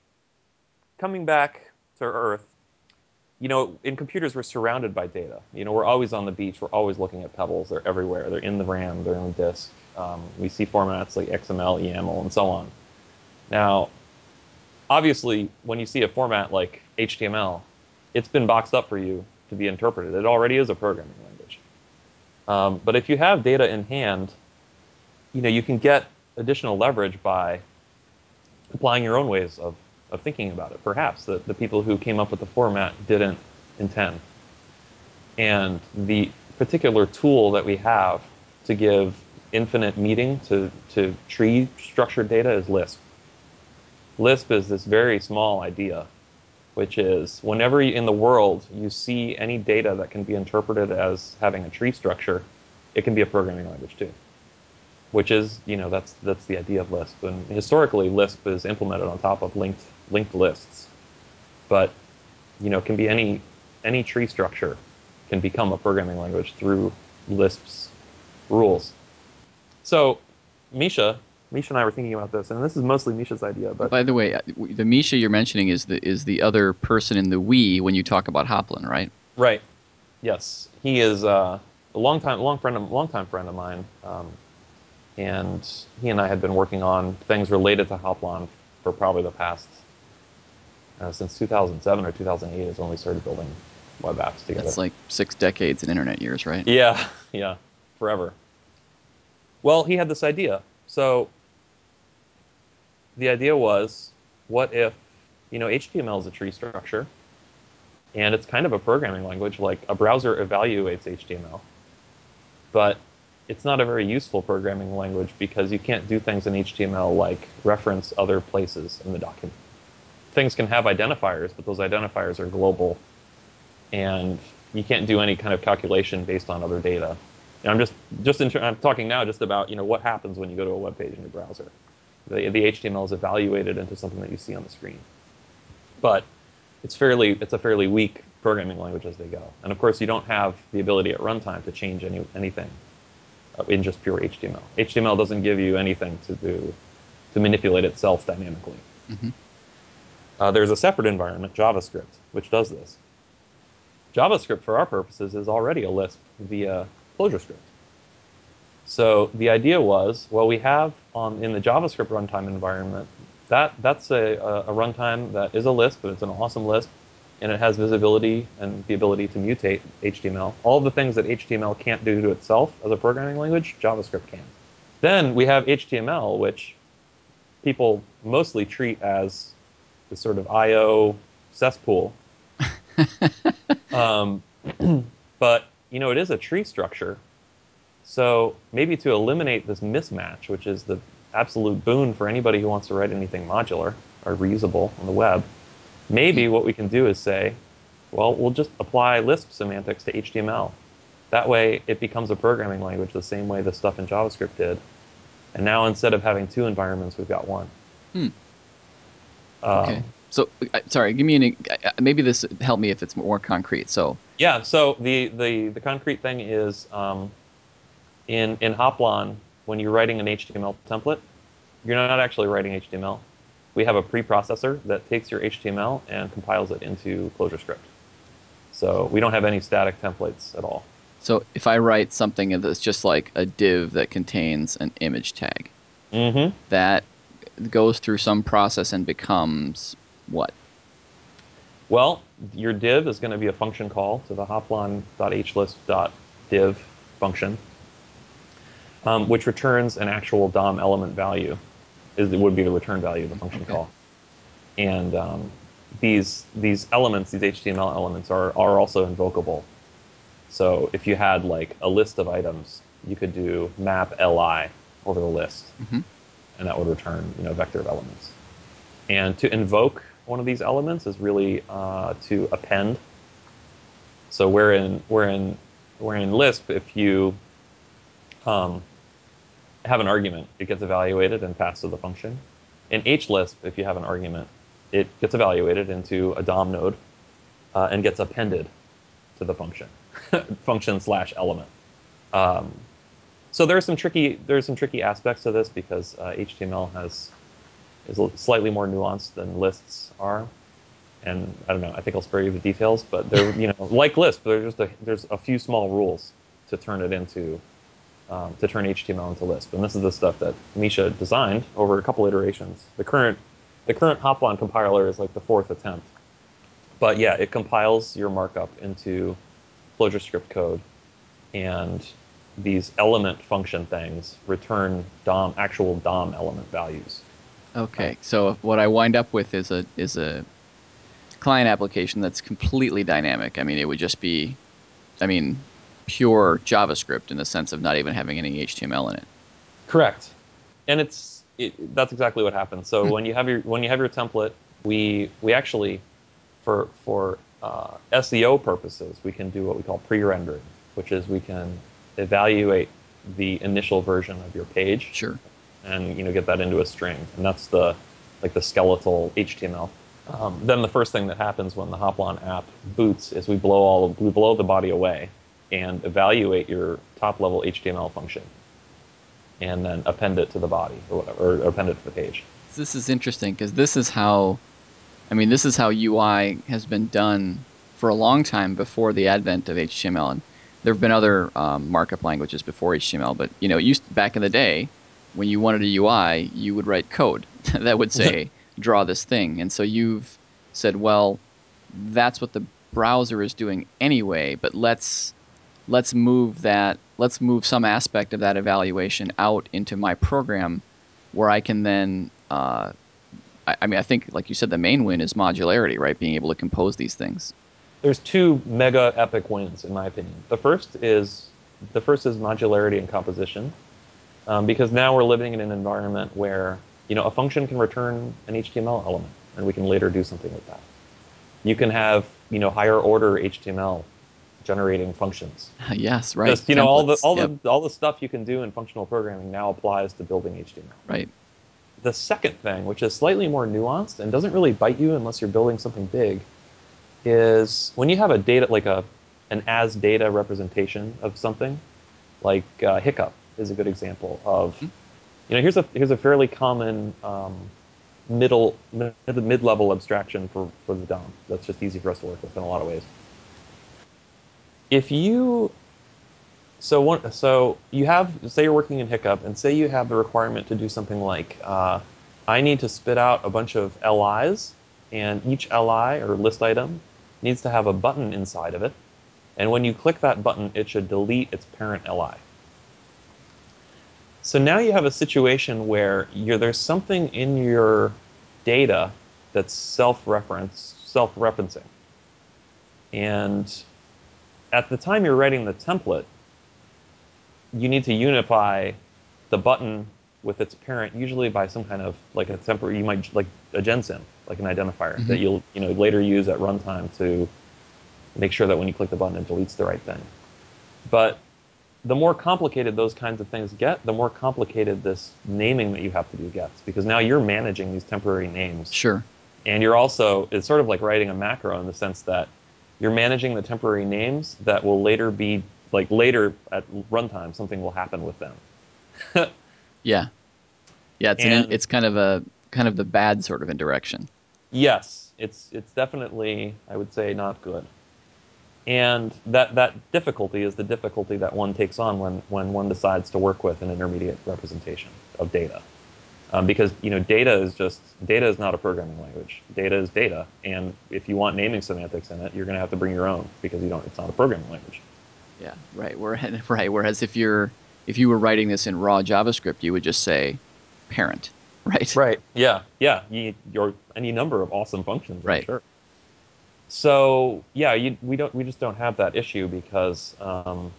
coming back to Earth you know, in computers, we're surrounded by data. You know, we're always on the beach. We're always looking at pebbles. They're everywhere. They're in the RAM. They're in the disk. Um, we see formats like XML, YAML, and so on. Now, obviously, when you see a format like HTML, it's been boxed up for you to be interpreted. It already is a programming language. Um, but if you have data in hand, you know, you can get additional leverage by applying your own ways of, of thinking about it. Perhaps the, the people who came up with the format didn't intend. And the particular tool that we have to give infinite meaning to, to tree structured data is Lisp. Lisp is this very small idea, which is whenever you, in the world you see any data that can be interpreted as having a tree structure, it can be a programming language too. Which is, you know, that's that's the idea of Lisp. And historically, Lisp is implemented on top of linked linked lists, but you know, can be any any tree structure can become a programming language through Lisp's rules. So, Misha Misha and I were thinking about this, and this is mostly Misha's idea. But By the way, uh, the Misha you're mentioning is the is the other person in the we when you talk about Hoplon, right? right, yes, he is uh, a long time, long friend, of, long time friend of mine, um, and he and I had been working on things related to Hoplon for probably the past uh, since 2007 or 2008 is when we started building web apps together. That's like six decades in internet years, right? Yeah, yeah, forever. Well, he had this idea. So the idea was, what if, you know, HTML is a tree structure, and it's kind of a programming language, like a browser evaluates HTML, but it's not a very useful programming language because you can't do things in HTML like reference other places in the document. Things can have identifiers, but those identifiers are global, and you can't do any kind of calculation based on other data. And I'm just just in, I'm talking now just about you know what happens when you go to a web page in your browser. The, the HTML is evaluated into something that you see on the screen, but it's fairly it's a fairly weak programming language as they go. And of course, you don't have the ability at runtime to change any anything uh, in just pure HTML. HTML doesn't give you anything to do to manipulate itself dynamically. Mhm. Uh, there's a separate environment, JavaScript, which does this. JavaScript, for our purposes, is already a Lisp via Clojure ClojureScript. So the idea was, well, we have on in the JavaScript runtime environment that that's a, a, a runtime that is a Lisp, but it's an awesome Lisp, and it has visibility and the ability to mutate HTML. All the things that HTML can't do to itself as a programming language, JavaScript can. Then we have HTML, which people mostly treat as the sort of I/O cesspool. um, but you know, it is a tree structure. So maybe to eliminate this mismatch, which is the absolute boon for anybody who wants to write anything modular or reusable on the web, maybe what we can do is say, well, we'll just apply Lisp semantics to HTML. That way, it becomes a programming language the same way the stuff in JavaScript did. And now instead of having two environments, we've got one. Hmm. Um, Okay. So, sorry, give me an. Maybe this help me if it's more concrete. So, Yeah. So the the the concrete thing is um, in in Hoplon when you're writing an HTML template, you're not actually writing HTML. We have a preprocessor that takes your HTML and compiles it into ClojureScript. So we don't have any static templates at all. so if I write something that's just like a div that contains an image tag, Mm-hmm. that goes through some process and becomes what? Well, your div is going to be a function call to the hoplon.hlist.div function, um, which returns an actual DOM element value. Is it would be the return value of the function Okay. call, and um, these these elements, these HTML elements, are are also invocable. So if you had like a list of items, you could do map li over the list, Mhm. and that would return you know a vector of elements. And to invoke one of these elements is really uh, to append. So where in where in where in Lisp, if you um, have an argument, it gets evaluated and passed to the function. In HLisp, if you have an argument, it gets evaluated into a DOM node uh, and gets appended to the function, function slash element. Um, so there's some tricky there's some tricky aspects to this because uh, HTML has is slightly more nuanced than lists are, and I don't know. I think I'll spare you the details, but they're you know like Lisp. There's just a, there's a few small rules to turn it into um, to turn HTML into Lisp, and this is the stuff that Misha designed over a couple iterations. The current the current Hoplon compiler is like the fourth attempt, but yeah, it compiles your markup into ClojureScript code, and these element function things return DOM actual DOM element values. Okay, so what I wind up with is a is a client application that's completely dynamic. I mean, it would just be, I mean, pure JavaScript in the sense of not even having any HTML in it. Correct, and it's it, that's exactly what happens. So hmm. when you have your when you have your template, we we actually for for uh, SEO purposes, we can do what we call pre-rendering, which is we can evaluate the initial version of your page. Sure. And you know get that into a string, and that's the like the skeletal HTML. Um, then the first thing that happens when the Hoplon app boots is we blow all of we blow the body away and evaluate your top level HTML function, and then append it to the body or whatever, or append it to the page. This is interesting because this is how, I mean, this is how UI has been done for a long time before the advent of HTML. And there have been other um, markup languages before HTML, but you know, used back in the day when you wanted a UI, you would write code that would say draw this thing, and so you've said, well, that's what the browser is doing anyway, but let's let's move that let's move some aspect of that evaluation out into my program where I can then uh, I, I mean I think like you said the main win is modularity, right? Being able to compose these things there's two mega epic wins in my opinion. The first is the first is modularity and composition, um, because now we're living in an environment where you know a function can return an HTML element, and we can later do something with that. You can have you know higher order HTML generating functions. yes, right. Just you Templates. know all the all yep. the all the stuff you can do in functional programming now applies to building HTML. Right. The second thing, which is slightly more nuanced and doesn't really bite you unless you're building something big, is when you have a data like a an as data representation of something, like uh, hiccup is a good example of. Mm-hmm. You know, here's a here's a fairly common um, middle mid, mid level abstraction for for the DOM. That's just easy for us to work with in a lot of ways. If you so one so you have say you're working in hiccup and say you have the requirement to do something like uh, I need to spit out a bunch of LIs and each LI or list item needs to have a button inside of it. And when you click that button, it should delete its parent LI. So now you have a situation where there's something in your data that's self-reference, self-referencing. And at the time you're writing the template, you need to unify the button with its parent, usually by some kind of like a temporary, you might like a gensym, like an identifier mm-hmm. that you'll you know later use at runtime to make sure that when you click the button, it deletes the right thing. But the more complicated those kinds of things get, the more complicated this naming that you have to do gets because now you're managing these temporary names. Sure. And you're also it's sort of like writing a macro in the sense that you're managing the temporary names that will later be like later at runtime something will happen with them. Yeah, yeah. It's and, an, it's kind of a kind of the bad sort of indirection. Yes, it's it's definitely I would say not good. And that that difficulty is the difficulty that one takes on when when one decides to work with an intermediate representation of data. Um, because you know data is just data is not a programming language. Data is data, and if you want naming semantics in it, you're going to have to bring your own because you don't. It's not a programming language. Yeah, right. Whereas, right. Whereas if you're if you were writing this in raw JavaScript, you would just say parent, right? Right. Yeah. Yeah. You, your any number of awesome functions. Right. I'm sure. So yeah, you, we don't we just don't have that issue because um,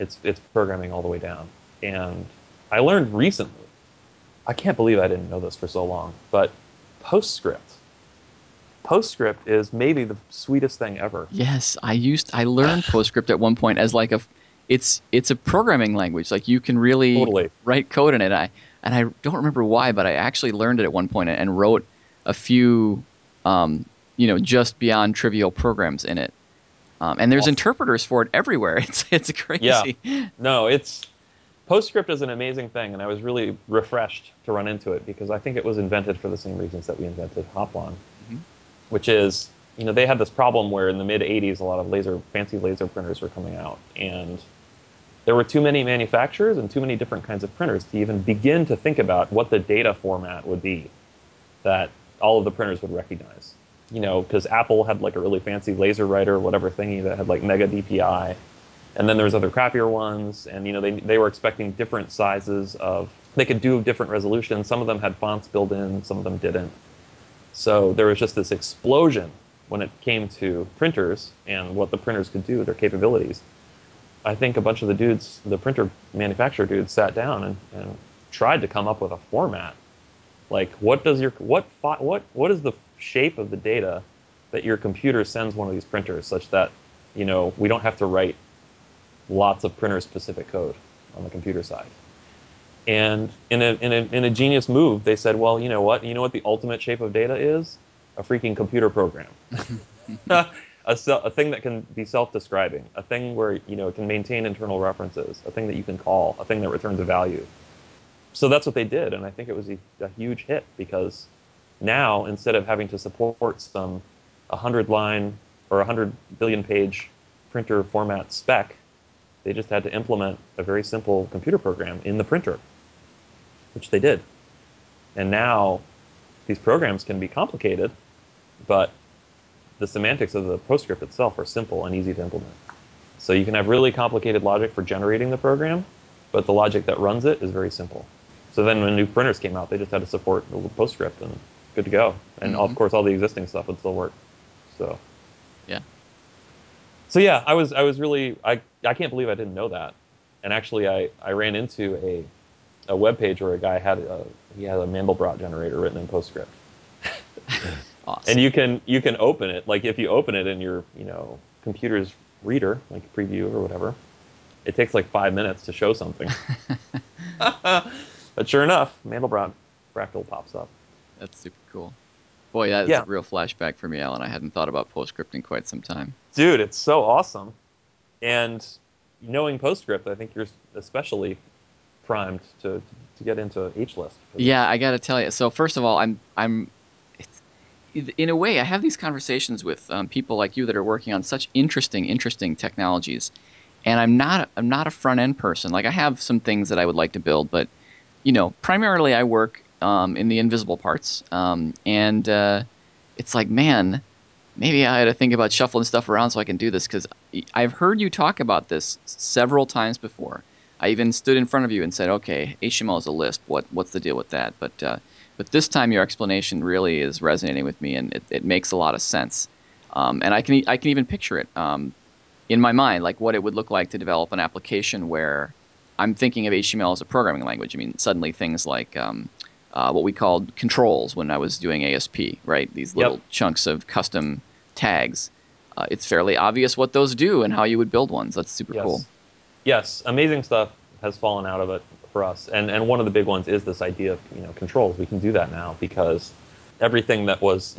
it's it's programming all the way down. And I learned recently, I can't believe I didn't know this for so long, but PostScript. PostScript is maybe the sweetest thing ever. Yes, I used I learned PostScript at one point as like a it's it's a programming language. Like you can really totally. write code in it. I and I don't remember why, but I actually learned it at one point and wrote a few, um, you know, just beyond trivial programs in it. Um, and there's awesome. interpreters for it everywhere. It's it's crazy. Yeah. No, it's PostScript is an amazing thing, and I was really refreshed to run into it because I think it was invented for the same reasons that we invented Hoplon. Mm-hmm. which is you know they had this problem where in the mid 80s a lot of laser fancy laser printers were coming out and there were too many manufacturers and too many different kinds of printers to even begin to think about what the data format would be that all of the printers would recognize you know because apple had like a really fancy laser writer whatever thingy that had like mega dpi and then there was other crappier ones and you know they, they were expecting different sizes of they could do different resolutions some of them had fonts built in some of them didn't so there was just this explosion when it came to printers and what the printers could do, their capabilities. I think a bunch of the dudes, the printer manufacturer dudes, sat down and, and tried to come up with a format. Like, what does your what what what is the shape of the data that your computer sends one of these printers, such that you know we don't have to write lots of printer specific code on the computer side. And in a, in, a, in a genius move, they said, well, you know what? You know what the ultimate shape of data is? A freaking computer program. a, a thing that can be self-describing, a thing where you know it can maintain internal references, a thing that you can call, a thing that returns a value. So that's what they did, and I think it was a, a huge hit because now instead of having to support some 100 line or 100 billion page printer format spec, they just had to implement a very simple computer program in the printer which they did. And now these programs can be complicated, but the semantics of the PostScript itself are simple and easy to implement. So you can have really complicated logic for generating the program, but the logic that runs it is very simple. So then when new printers came out, they just had to support the PostScript and good to go. And mm-hmm. of course, all the existing stuff would still work. So. So yeah, I was I was really I I can't believe I didn't know that. And actually, I I ran into a a web page where a guy had a, he had a Mandelbrot generator written in PostScript. awesome. And you can you can open it like if you open it in your you know computer's reader like preview or whatever, it takes like five minutes to show something. but sure enough, Mandelbrot fractal pops up. That's super cool. Boy, that's yeah. a real flashback for me, Alan. I hadn't thought about PostScript in quite some time. Dude, it's so awesome. And knowing PostScript, I think you're especially primed to to get into HLisp. Yeah, I got to tell you. So first of all, I'm I'm in a way I have these conversations with um, people like you that are working on such interesting interesting technologies, and I'm not I'm not a front end person. Like I have some things that I would like to build, but you know, primarily I work um, in the invisible parts, um, and uh, it's like man. Maybe I had to think about shuffling stuff around so I can do this because I've heard you talk about this several times before I even stood in front of you and said, "Okay, HTML is a Lisp. What what's the deal with that?" But uh, but this time your explanation really is resonating with me, and it, it makes a lot of sense. Um, and I can I can even picture it um, in my mind, like what it would look like to develop an application where I'm thinking of HTML as a programming language. I mean, suddenly things like um, uh, what we called controls when I was doing ASP, right? These little yep. chunks of custom tags. Uh, it's fairly obvious what those do and how you would build ones. That's super yes. cool yes, amazing stuff has fallen out of it for us. And and one of the big ones is this idea of you know controls. We can do that now because everything that was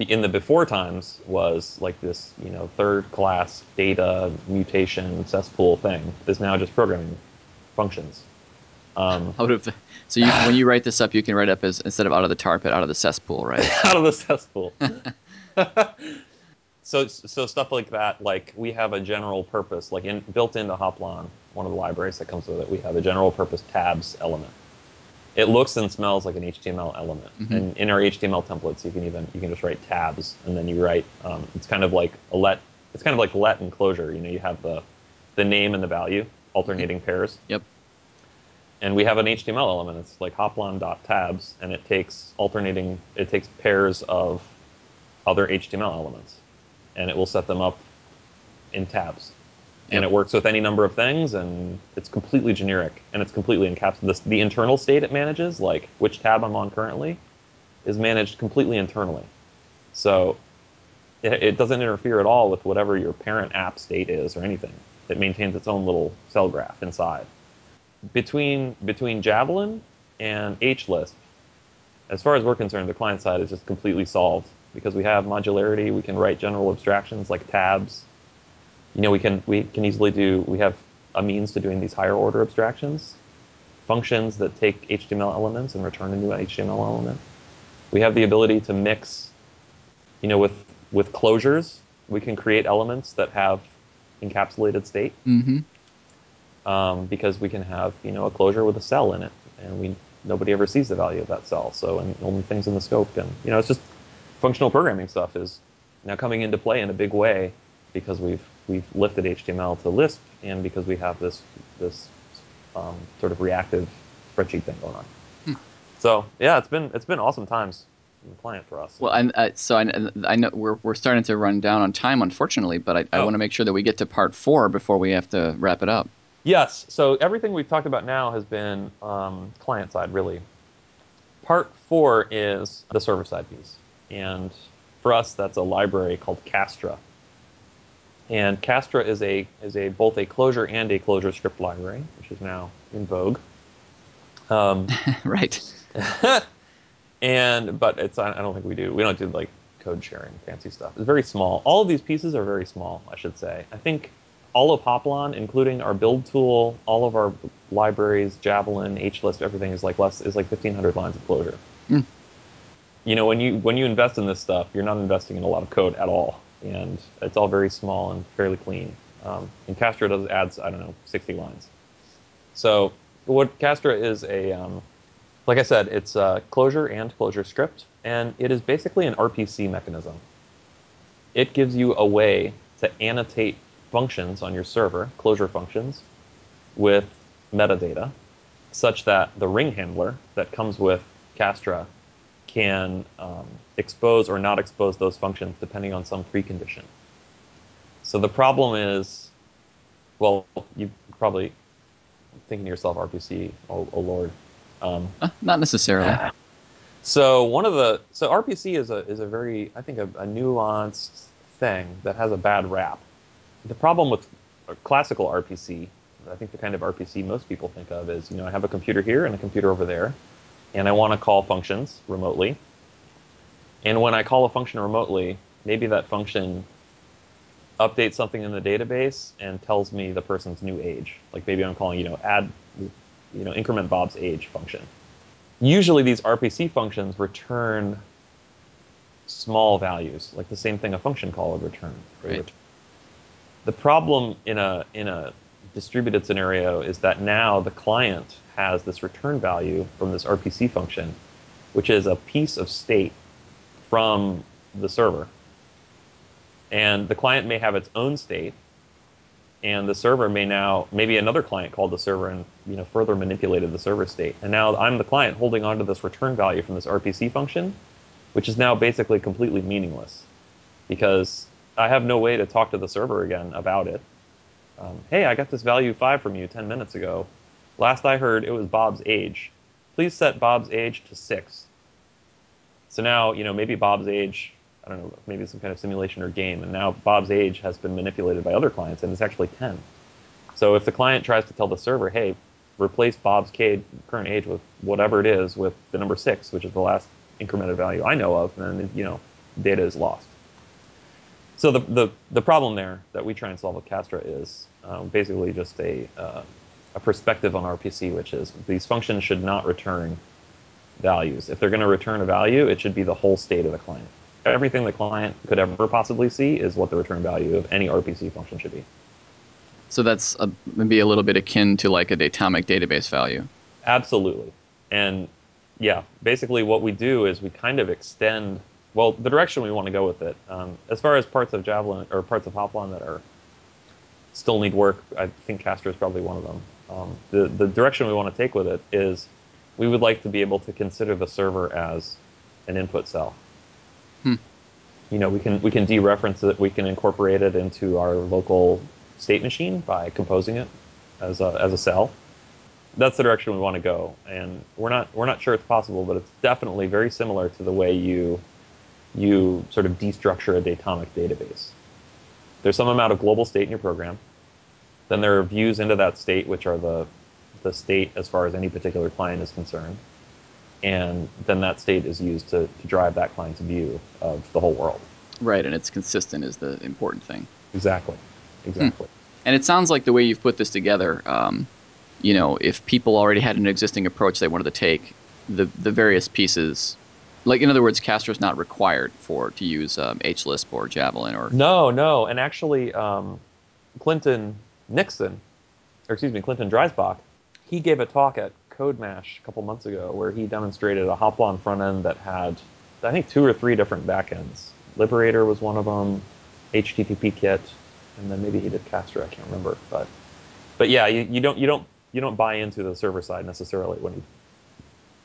in the before times was like this you know third class data mutation cesspool thing is now just programming functions. Um, out of so you, when you write this up, you can write up as instead of out of the tar pit, out of the cesspool, right? out of the cesspool. so so stuff like that like we have a general purpose like in, built into hoplon one of the libraries that comes with it we have a general purpose tabs element it looks and smells like an html element mm-hmm. and in our html templates you can even you can just write tabs and then you write um, it's kind of like a let it's kind of like let and Clojure you know you have the the name and the value alternating mm-hmm. pairs yep and we have an html element it's like hoplon.tabs and it takes alternating it takes pairs of other html elements and it will set them up in tabs. And it works with any number of things, and it's completely generic, and it's completely encapsulated. The, the internal state it manages, like which tab I'm on currently, is managed completely internally. So it, it doesn't interfere at all with whatever your parent app state is or anything. It maintains its own little cell graph inside. Between between Javelin and HLisp, as far as we're concerned, the client side is just completely solved because we have modularity. We can write general abstractions like tabs. You know, we can we can easily do. We have a means to doing these higher order abstractions, functions that take HTML elements and return a new HTML element. We have the ability to mix you know, with with closures, we can create elements that have encapsulated state Mm-hmm. Um, because we can have you know a closure with a cell in it, and we nobody ever sees the value of that cell. So and only things in the scope, and you know it's just functional programming stuff is now coming into play in a big way because we've we've lifted HTML to Lisp, and because we have this this um, sort of reactive spreadsheet thing going on. So yeah, it's been it's been awesome times in the client for us. Well, and uh, so I, I know we're we're starting to run down on time, unfortunately, but I, I Oh. want to make sure that we get to part four before we have to wrap it up. Yes. So everything we've talked about now has been um, client side, really. Part four is the server side piece, and for us, that's a library called Castra. And Castra is a is a both a Clojure and a ClojureScript library, which is now in vogue. Um, right. and but it's I I don't think we do we don't do like code sharing fancy stuff. It's very small. All of these pieces are very small, I should say. I think all of Hoplon, including our build tool, all of our libraries, Javelin, HLisp, everything is like less is like fifteen hundred lines of Clojure. Hmm. You know, when you when you invest in this stuff, you're not investing in a lot of code at all, and it's all very small and fairly clean. Um, and Castra does adds I don't know sixty lines. So what Castra is a um, like I said, it's a Clojure and ClojureScript, and it is basically an RPC mechanism. It gives you a way to annotate functions on your server, Clojure functions, with metadata, such that the ring handler that comes with Castra can um, expose or not expose those functions depending on some precondition. So the problem is, well, you probably thinking to yourself, RPC, oh, oh lord. Um, Uh, not necessarily. so one of the so RPC is a is a very I think a, a nuanced thing that has a bad rap. The problem with classical RPC, I think the kind of RPC most people think of is you know I have a computer here and a computer over there, and I want to call functions remotely. And when I call a function remotely, maybe that function updates something in the database and tells me the person's new age. Like maybe I'm calling you know add you know increment Bob's age function usually these RPC functions return small values, like the same thing a function call would return. Right. The problem in a in a distributed scenario is that now the client has this return value from this RPC function, which is a piece of state from the server. And the client may have its own state, and the server may now maybe another client called the server and you know further manipulated the server state and now i'm the client holding on to this return value from this rpc function which is now basically completely meaningless because i have no way to talk to the server again about it um, hey i got this value 5 from you 10 minutes ago last i heard it was bob's age please set bob's age to 6 so now you know maybe bob's age I don't know, maybe some kind of simulation or game, and now Bob's age has been manipulated by other clients, and it's actually 10. So if the client tries to tell the server, hey, replace Bob's current age with whatever it is with the number 6, which is the last incremented value I know of, then, you know, data is lost. So the, the, the problem there that we try and solve with Castra is um, basically just a, uh, a perspective on RPC, which is these functions should not return values. If they're going to return a value, it should be the whole state of the client everything the client could ever possibly see is what the return value of any RPC function should be. So that's a, maybe a little bit akin to like a datomic database value. Absolutely. And yeah, basically what we do is we kind of extend, well, the direction we want to go with it. Um, as far as parts of Javelin or parts of Hoplon that are still need work, I think Castra is probably one of them. Um, the, the direction we want to take with it is we would like to be able to consider the server as an input cell. you know, we can we can dereference it. We can incorporate it into our local state machine by composing it as a as a cell. That's the direction we want to go, and we're not we're not sure it's possible, but it's definitely very similar to the way you you sort of destructure a datomic database. There's some amount of global state in your program. Then there are views into that state, which are the the state as far as any particular client is concerned and then that state is used to, to drive that client's view of the whole world. Right, and it's consistent is the important thing. Exactly. Exactly. And it sounds like the way you've put this together, um, you know, if people already had an existing approach they wanted to take, the the various pieces Like in other words, Castra's not required for to use um, HLisp or Javelin or No, no, and actually, um, Clinton Nixon, or excuse me, Clinton Dreisbach, he gave a talk at CodeMash a couple months ago where he demonstrated a Hoplon front end that had, I think, two or three different backends. Liberator was one of them, HTTP Kit, and then maybe he did Castra. I can't remember, but but yeah, you, you don't you don't you don't buy into the server side necessarily when you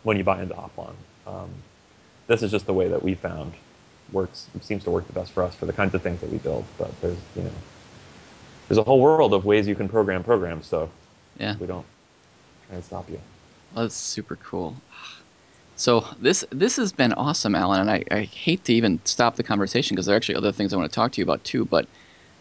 when you buy into Hoplon. Um, this is just the way that we found works seems to work the best for us for the kinds of things that we build. But there's you know there's a whole world of ways you can program programs, so yeah. we don't try and stop you. Well, that's super cool. So this this has been awesome, Alan, and I, I hate to even stop the conversation because there are actually other things I want to talk to you about too. But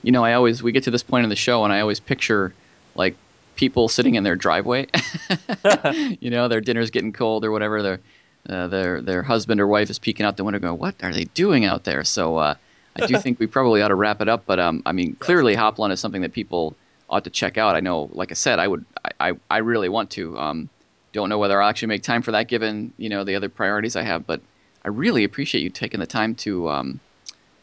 you know, I always we get to this point in the show, and I always picture like people sitting in their driveway. you know, their dinner's getting cold or whatever. Their uh, their their husband or wife is peeking out the window, going, "What are they doing out there?" So uh, I do think we probably ought to wrap it up. But um, I mean, clearly Hoplon is something that people ought to check out. I know, like I said, I would, I, I, I really want to. Um, don't know whether I'll actually make time for that given you know the other priorities I have, but I really appreciate you taking the time to um,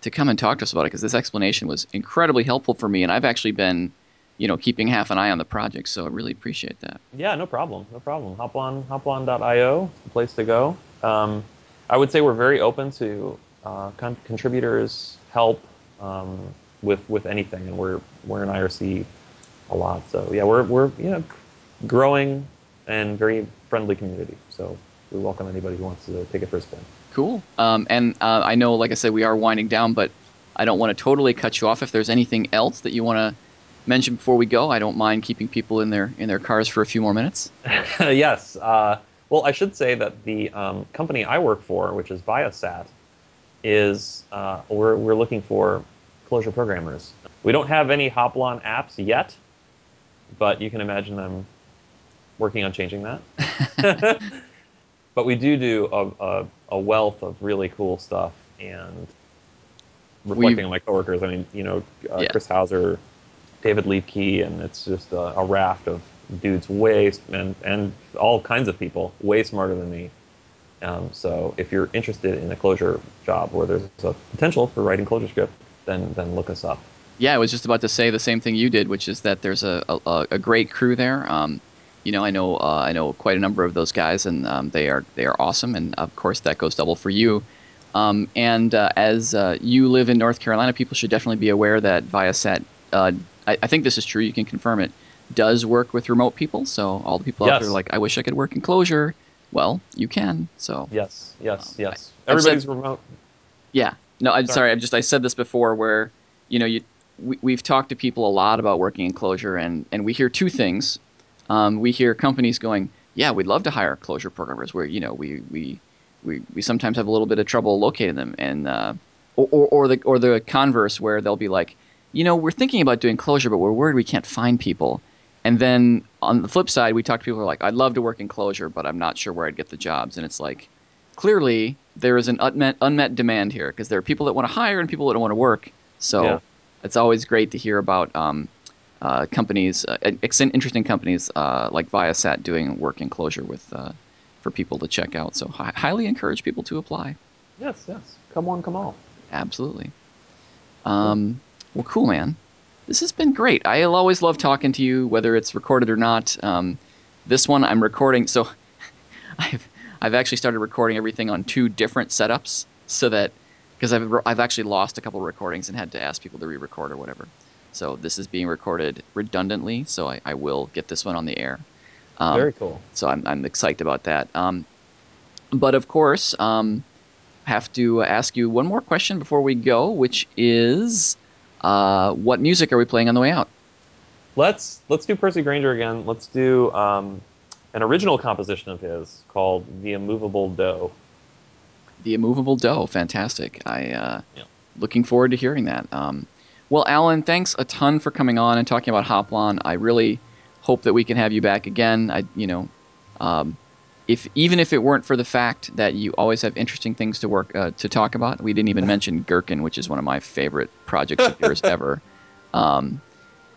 to come and talk to us about it because this explanation was incredibly helpful for me, and I've actually been you know keeping half an eye on the project, so I really appreciate that. Yeah, no problem, no problem. Hop Hoplon, hoplon.io, the place to go. Um, I would say we're very open to uh, con- contributors' help um, with with anything, and we're we're in IRC a lot. So yeah, we're we're you know growing and very friendly community. So we welcome anybody who wants to take it for a spin. Cool. Um, and uh, I know, like I said, we are winding down, but I don't want to totally cut you off. If there's anything else that you want to mention before we go, I don't mind keeping people in their in their cars for a few more minutes. yes. Uh, well, I should say that the um, company I work for, which is Viasat, is uh, we're we're looking for Clojure programmers. We don't have any Hoplon apps yet, but you can imagine I'm working on changing that. but we do do a, a, a, wealth of really cool stuff and reflecting We've, on my coworkers. I mean, you know, uh, yeah. Chris Houser, David Liebke, and it's just a, a, raft of dudes way and and all kinds of people way smarter than me. Um, so if you're interested in a Clojure job where there's a potential for writing ClojureScript, then then look us up. Yeah, I was just about to say the same thing you did, which is that there's a, a, a great crew there. Um, you know, I know uh, I know quite a number of those guys, and um, they are they are awesome. And of course, that goes double for you. Um, and uh, as uh, you live in North Carolina, people should definitely be aware that Viasat. Uh, I, I, think this is true. You can confirm it. Does work with remote people. So all the people yes. out there like, I wish I could work in Clojure. Well, you can. So yes, yes, um, yes. I, Everybody's said, remote. Yeah. No, I'm sorry. sorry. I just I said this before, where you know you we, we've talked to people a lot about working in Clojure and and we hear two things um, we hear companies going, "Yeah, we'd love to hire Clojure programmers." Where you know we we we, we sometimes have a little bit of trouble locating them, and uh, or, or, or the or the converse where they'll be like, you know, we're thinking about doing Clojure, but we're worried we can't find people. And then on the flip side, we talk to people who are like, I'd love to work in Clojure, but I'm not sure where I'd get the jobs. And it's like, clearly there is an unmet, unmet demand here because there are people that want to hire and people that don't want to work. So yeah. it's always great to hear about um, uh, companies, uh, interesting companies uh, like Viasat doing work in Clojure with uh, for people to check out. So I highly encourage people to apply. Yes, yes. Come on, come on. Absolutely. Um, well, cool, man. This has been great. I'll always love talking to you, whether it's recorded or not. Um, this one I'm recording, so I've I've actually started recording everything on two different setups, so that because I've I've actually lost a couple recordings and had to ask people to re-record or whatever. So this is being recorded redundantly, so I, I will get this one on the air. Um, Very cool. So I'm, I'm excited about that. Um, but of course, um, have to ask you one more question before we go, which is, uh, what music are we playing on the way out? Let's let's do Percy Grainger again. Let's do um, an original composition of his called "The Immovable Do." The Immovable Do, fantastic. I uh, yeah. looking forward to hearing that. Um, well, Alan, thanks a ton for coming on and talking about Hoplon. I really hope that we can have you back again. I, you know, um, if even if it weren't for the fact that you always have interesting things to work uh, to talk about, we didn't even mention Gherkin, which is one of my favorite projects of yours ever. Um,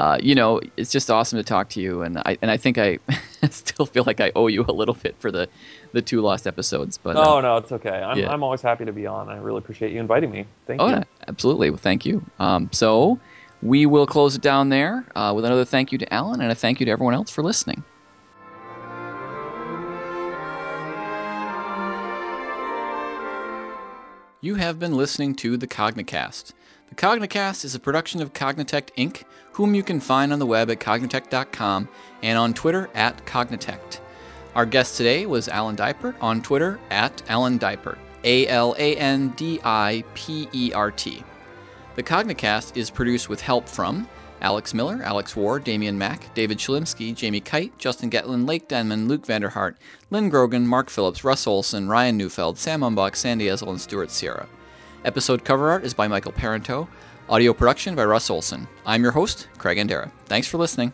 uh, you know, it's just awesome to talk to you, and I and I think I still feel like I owe you a little bit for the the two lost episodes. But uh, oh no, it's okay. I'm yeah. I'm always happy to be on. I really appreciate you inviting me. Thank oh, you. yeah, absolutely. Well, thank you. Um, so we will close it down there uh, with another thank you to Alan and a thank you to everyone else for listening. You have been listening to the Cognicast. The Cognicast is a production of Cognitect Inc., whom you can find on the web at cognitect.com and on Twitter at Cognitect. Our guest today was Alan Dipert on Twitter at Alan Dipert, A L A N D I P E R T. The Cognicast is produced with help from Alex Miller, Alex Ward, Daemian Mack, David Chelimsky, Jamie Kite, Justin Gehtland, Lake Denman, Luke Vanderhart, Lynn Grogan, Mark Phillips, Russ Olsen, Ryan Neufeld, Sam Umbach, Sandy Ezel, and Stuart Sierra. Episode cover art is by Michael Parenteau. Audio production by Russ Olsen. I'm your host, Craig Andera. Thanks for listening.